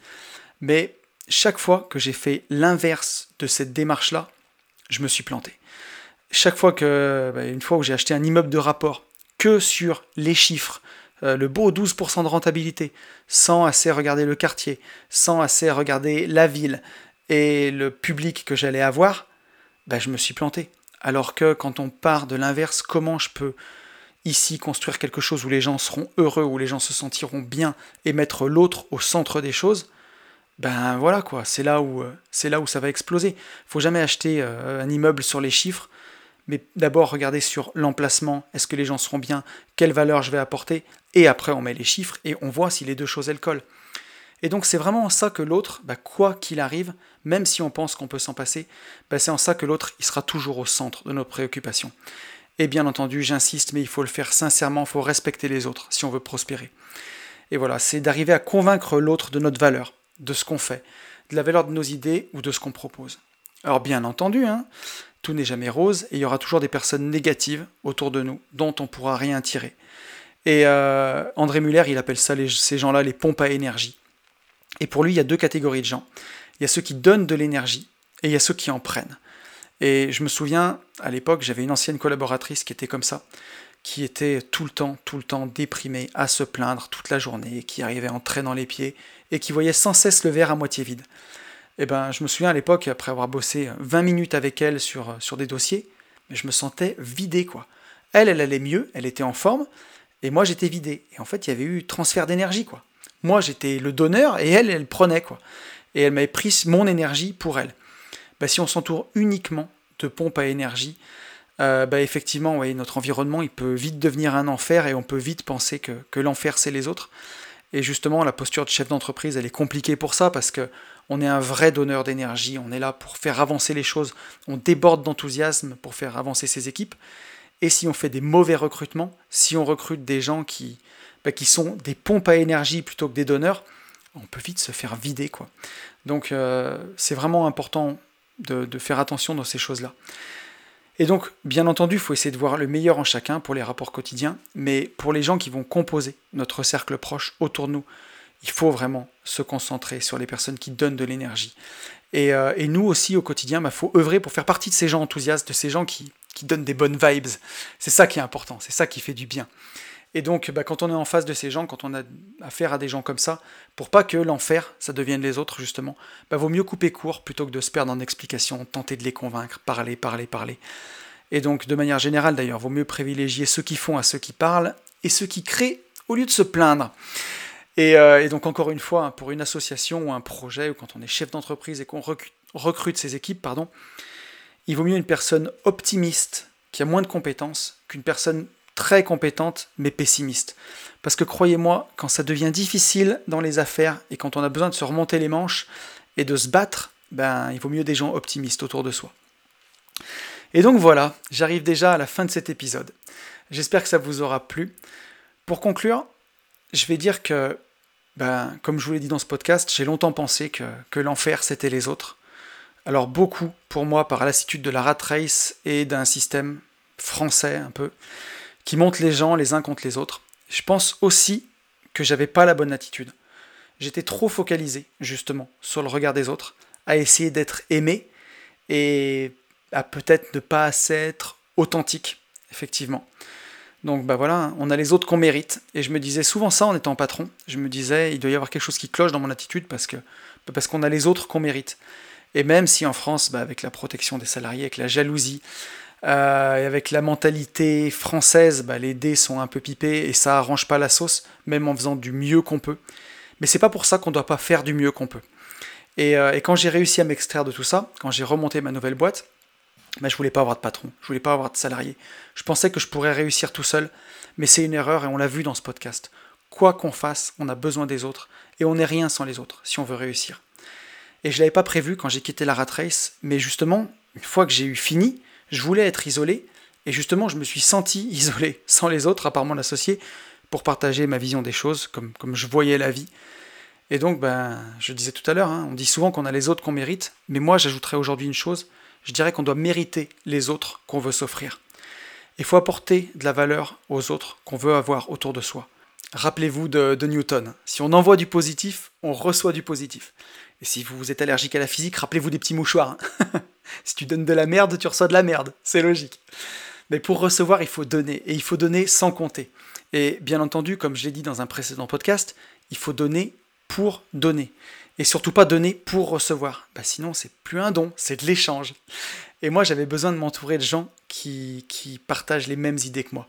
Mais chaque fois que j'ai fait l'inverse de cette démarche-là, je me suis planté. Chaque fois que, bah, une fois où j'ai acheté un immeuble de rapport, que sur les chiffres, euh, le beau 12% de rentabilité, sans assez regarder le quartier, sans assez regarder la ville et le public que j'allais avoir, bah, je me suis planté. Alors que quand on part de l'inverse, comment je peux ici construire quelque chose où les gens seront heureux, où les gens se sentiront bien et mettre l'autre au centre des choses, ben voilà quoi, c'est là où euh, c'est là où ça va exploser. Faut jamais acheter euh, un immeuble sur les chiffres, mais d'abord regarder sur l'emplacement, est-ce que les gens seront bien, quelle valeur je vais apporter, et après on met les chiffres et on voit si les deux choses elles collent. Et donc c'est vraiment en ça que l'autre, ben, quoi qu'il arrive, même si on pense qu'on peut s'en passer, ben, c'est en ça que l'autre il sera toujours au centre de nos préoccupations. Et bien entendu, j'insiste, mais il faut le faire sincèrement, il faut respecter les autres si on veut prospérer. Et voilà, c'est d'arriver à convaincre l'autre de notre valeur, de ce qu'on fait, de la valeur de nos idées ou de ce qu'on propose. Alors bien entendu, hein, tout n'est jamais rose et il y aura toujours des personnes négatives autour de nous dont on ne pourra rien tirer. Et euh, André Muller, il appelle ça ces gens-là les pompes à énergie. Et pour lui, il y a deux catégories de gens. Il y a ceux qui donnent de l'énergie et il y a ceux qui en prennent. Et je me souviens, à l'époque, j'avais une ancienne collaboratrice qui était comme ça, qui était tout le temps, tout le temps déprimée, à se plaindre toute la journée, qui arrivait en traînant les pieds, et qui voyait sans cesse le verre à moitié vide. Et eh ben, je me souviens à l'époque, après avoir bossé 20 minutes avec elle sur, sur des dossiers, mais je me sentais vidé, quoi. Elle, elle allait mieux, elle était en forme, et moi j'étais vidé. Et en fait, il y avait eu transfert d'énergie, quoi. Moi j'étais le donneur, et elle, elle prenait, quoi. Et elle m'avait pris mon énergie pour elle. Bah, si on s'entoure uniquement de pompes à énergie, euh, bah, effectivement, notre environnement il peut vite devenir un enfer et on peut vite penser que, l'enfer c'est les autres. Et justement, la posture de chef d'entreprise, elle est compliquée pour ça parce que on est un vrai donneur d'énergie, on est là pour faire avancer les choses, on déborde d'enthousiasme pour faire avancer ses équipes. Et si on fait des mauvais recrutements, si on recrute des gens qui, bah, qui sont des pompes à énergie plutôt que des donneurs, on peut vite se faire vider. quoi. Donc euh, c'est vraiment important de, faire attention dans ces choses-là. Et donc, bien entendu, il faut essayer de voir le meilleur en chacun pour les rapports quotidiens, mais pour les gens qui vont composer notre cercle proche autour de nous, il faut vraiment se concentrer sur les personnes qui donnent de l'énergie. Et, euh, nous aussi, au quotidien, il bah, faut œuvrer pour faire partie de ces gens enthousiastes, de ces gens qui donnent des bonnes vibes. C'est ça qui est important, c'est ça qui fait du bien. Et donc, bah, quand on est en face de ces gens, quand on a affaire à des gens comme ça, pour pas que l'enfer, ça devienne les autres, justement, bah, vaut mieux couper court plutôt que de se perdre en explications, tenter de les convaincre, parler, parler, parler. Et donc, de manière générale d'ailleurs, vaut mieux privilégier ceux qui font à ceux qui parlent et ceux qui créent au lieu de se plaindre. Et, euh, donc, encore une fois, pour une association ou un projet, ou quand on est chef d'entreprise et qu'on recrute ses équipes, pardon, il vaut mieux une personne optimiste qui a moins de compétences qu'une personne très compétente mais pessimiste. Parce que croyez-moi, quand ça devient difficile dans les affaires et quand on a besoin de se remonter les manches et de se battre, ben, il vaut mieux des gens optimistes autour de soi. Et donc voilà, j'arrive déjà à la fin de cet épisode. J'espère que ça vous aura plu. Pour conclure, je vais dire que ben, comme je vous l'ai dit dans ce podcast, j'ai longtemps pensé que, que l'enfer c'était les autres. Alors beaucoup, pour moi, par lassitude de la rat race et d'un système français un peu, qui monte les gens les uns contre les autres. Je pense aussi que j'avais pas la bonne attitude. J'étais trop focalisé, justement, sur le regard des autres, à essayer d'être aimé et à peut-être ne pas assez être authentique, effectivement. Donc bah voilà, on a les autres qu'on mérite. Et je me disais souvent ça en étant patron. Je me disais, il doit y avoir quelque chose qui cloche dans mon attitude parce que parce qu'on a les autres qu'on mérite. Et même si en France, bah, avec la protection des salariés, avec la jalousie, euh, et avec la mentalité française, bah, les dés sont un peu pipés et ça arrange pas la sauce, même en faisant du mieux qu'on peut. Mais c'est pas pour ça qu'on doit pas faire du mieux qu'on peut. Et, euh, et, quand j'ai réussi à m'extraire de tout ça, quand j'ai remonté ma nouvelle boîte, bah, je voulais pas avoir de patron, je voulais pas avoir de salarié. Je pensais que je pourrais réussir tout seul, mais c'est une erreur et on l'a vu dans ce podcast. Quoi qu'on fasse, on a besoin des autres et on n'est rien sans les autres si on veut réussir. Et je l'avais pas prévu quand j'ai quitté la rat race, mais justement, une fois que j'ai eu fini, je voulais être isolé, et justement, je me suis senti isolé, sans les autres, à part mon associé, pour partager ma vision des choses, comme, comme je voyais la vie. Et donc, ben, je disais tout à l'heure, hein, on dit souvent qu'on a les autres qu'on mérite, mais moi, j'ajouterais aujourd'hui une chose, je dirais qu'on doit mériter les autres qu'on veut s'offrir. Il faut apporter de la valeur aux autres qu'on veut avoir autour de soi. Rappelez-vous de, Newton, si on envoie du positif, on reçoit du positif. Et si vous êtes allergique à la physique, rappelez-vous des petits mouchoirs. Hein. si tu donnes de la merde, tu reçois de la merde. C'est logique. Mais pour recevoir, il faut donner. Et il faut donner sans compter. Et bien entendu, comme je l'ai dit dans un précédent podcast, il faut donner pour donner. Et surtout pas donner pour recevoir. Bah sinon, c'est plus un don, c'est de l'échange. Et moi, j'avais besoin de m'entourer de gens qui, partagent les mêmes idées que moi.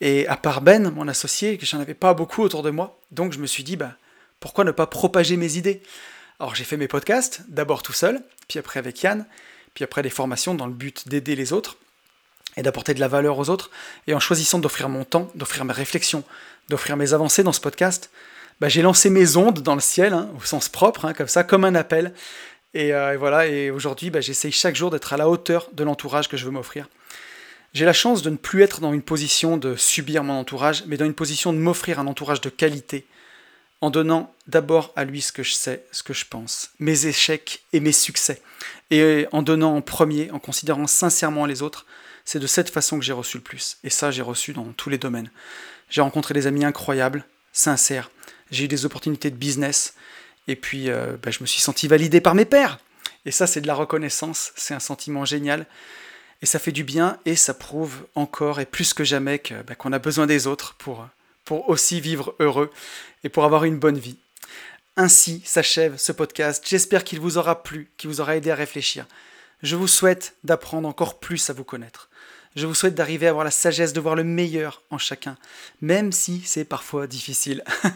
Et à part Ben, mon associé, que j'en avais pas beaucoup autour de moi, donc je me suis dit, bah, pourquoi ne pas propager mes idées? Alors j'ai fait mes podcasts, d'abord tout seul, puis après avec Yann, puis après des formations dans le but d'aider les autres et d'apporter de la valeur aux autres. Et en choisissant d'offrir mon temps, d'offrir mes réflexions, d'offrir mes avancées dans ce podcast, bah, j'ai lancé mes ondes dans le ciel, hein, au sens propre, hein, comme ça, comme un appel. Et, euh, voilà, et aujourd'hui, bah, j'essaye chaque jour d'être à la hauteur de l'entourage que je veux m'offrir. J'ai la chance de ne plus être dans une position de subir mon entourage, mais dans une position de m'offrir un entourage de qualité, en donnant d'abord à lui ce que je sais, ce que je pense, mes échecs et mes succès, et en donnant en premier, en considérant sincèrement les autres, c'est de cette façon que j'ai reçu le plus. Et ça, j'ai reçu dans tous les domaines. J'ai rencontré des amis incroyables, sincères, j'ai eu des opportunités de business, et puis euh, bah, je me suis senti validé par mes pairs. Et ça, c'est de la reconnaissance, c'est un sentiment génial. Et ça fait du bien et ça prouve encore et plus que jamais bah, qu'on a besoin des autres pour, pour aussi vivre heureux et pour avoir une bonne vie. Ainsi s'achève ce podcast. J'espère qu'il vous aura plu, qu'il vous aura aidé à réfléchir. Je vous souhaite d'apprendre encore plus à vous connaître. Je vous souhaite d'arriver à avoir la sagesse de voir le meilleur en chacun, même si c'est parfois difficile.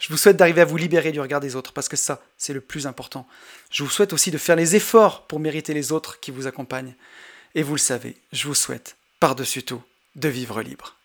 Je vous souhaite d'arriver à vous libérer du regard des autres, parce que ça, c'est le plus important. Je vous souhaite aussi de faire les efforts pour mériter les autres qui vous accompagnent. Et vous le savez, je vous souhaite, par-dessus tout, de vivre libre.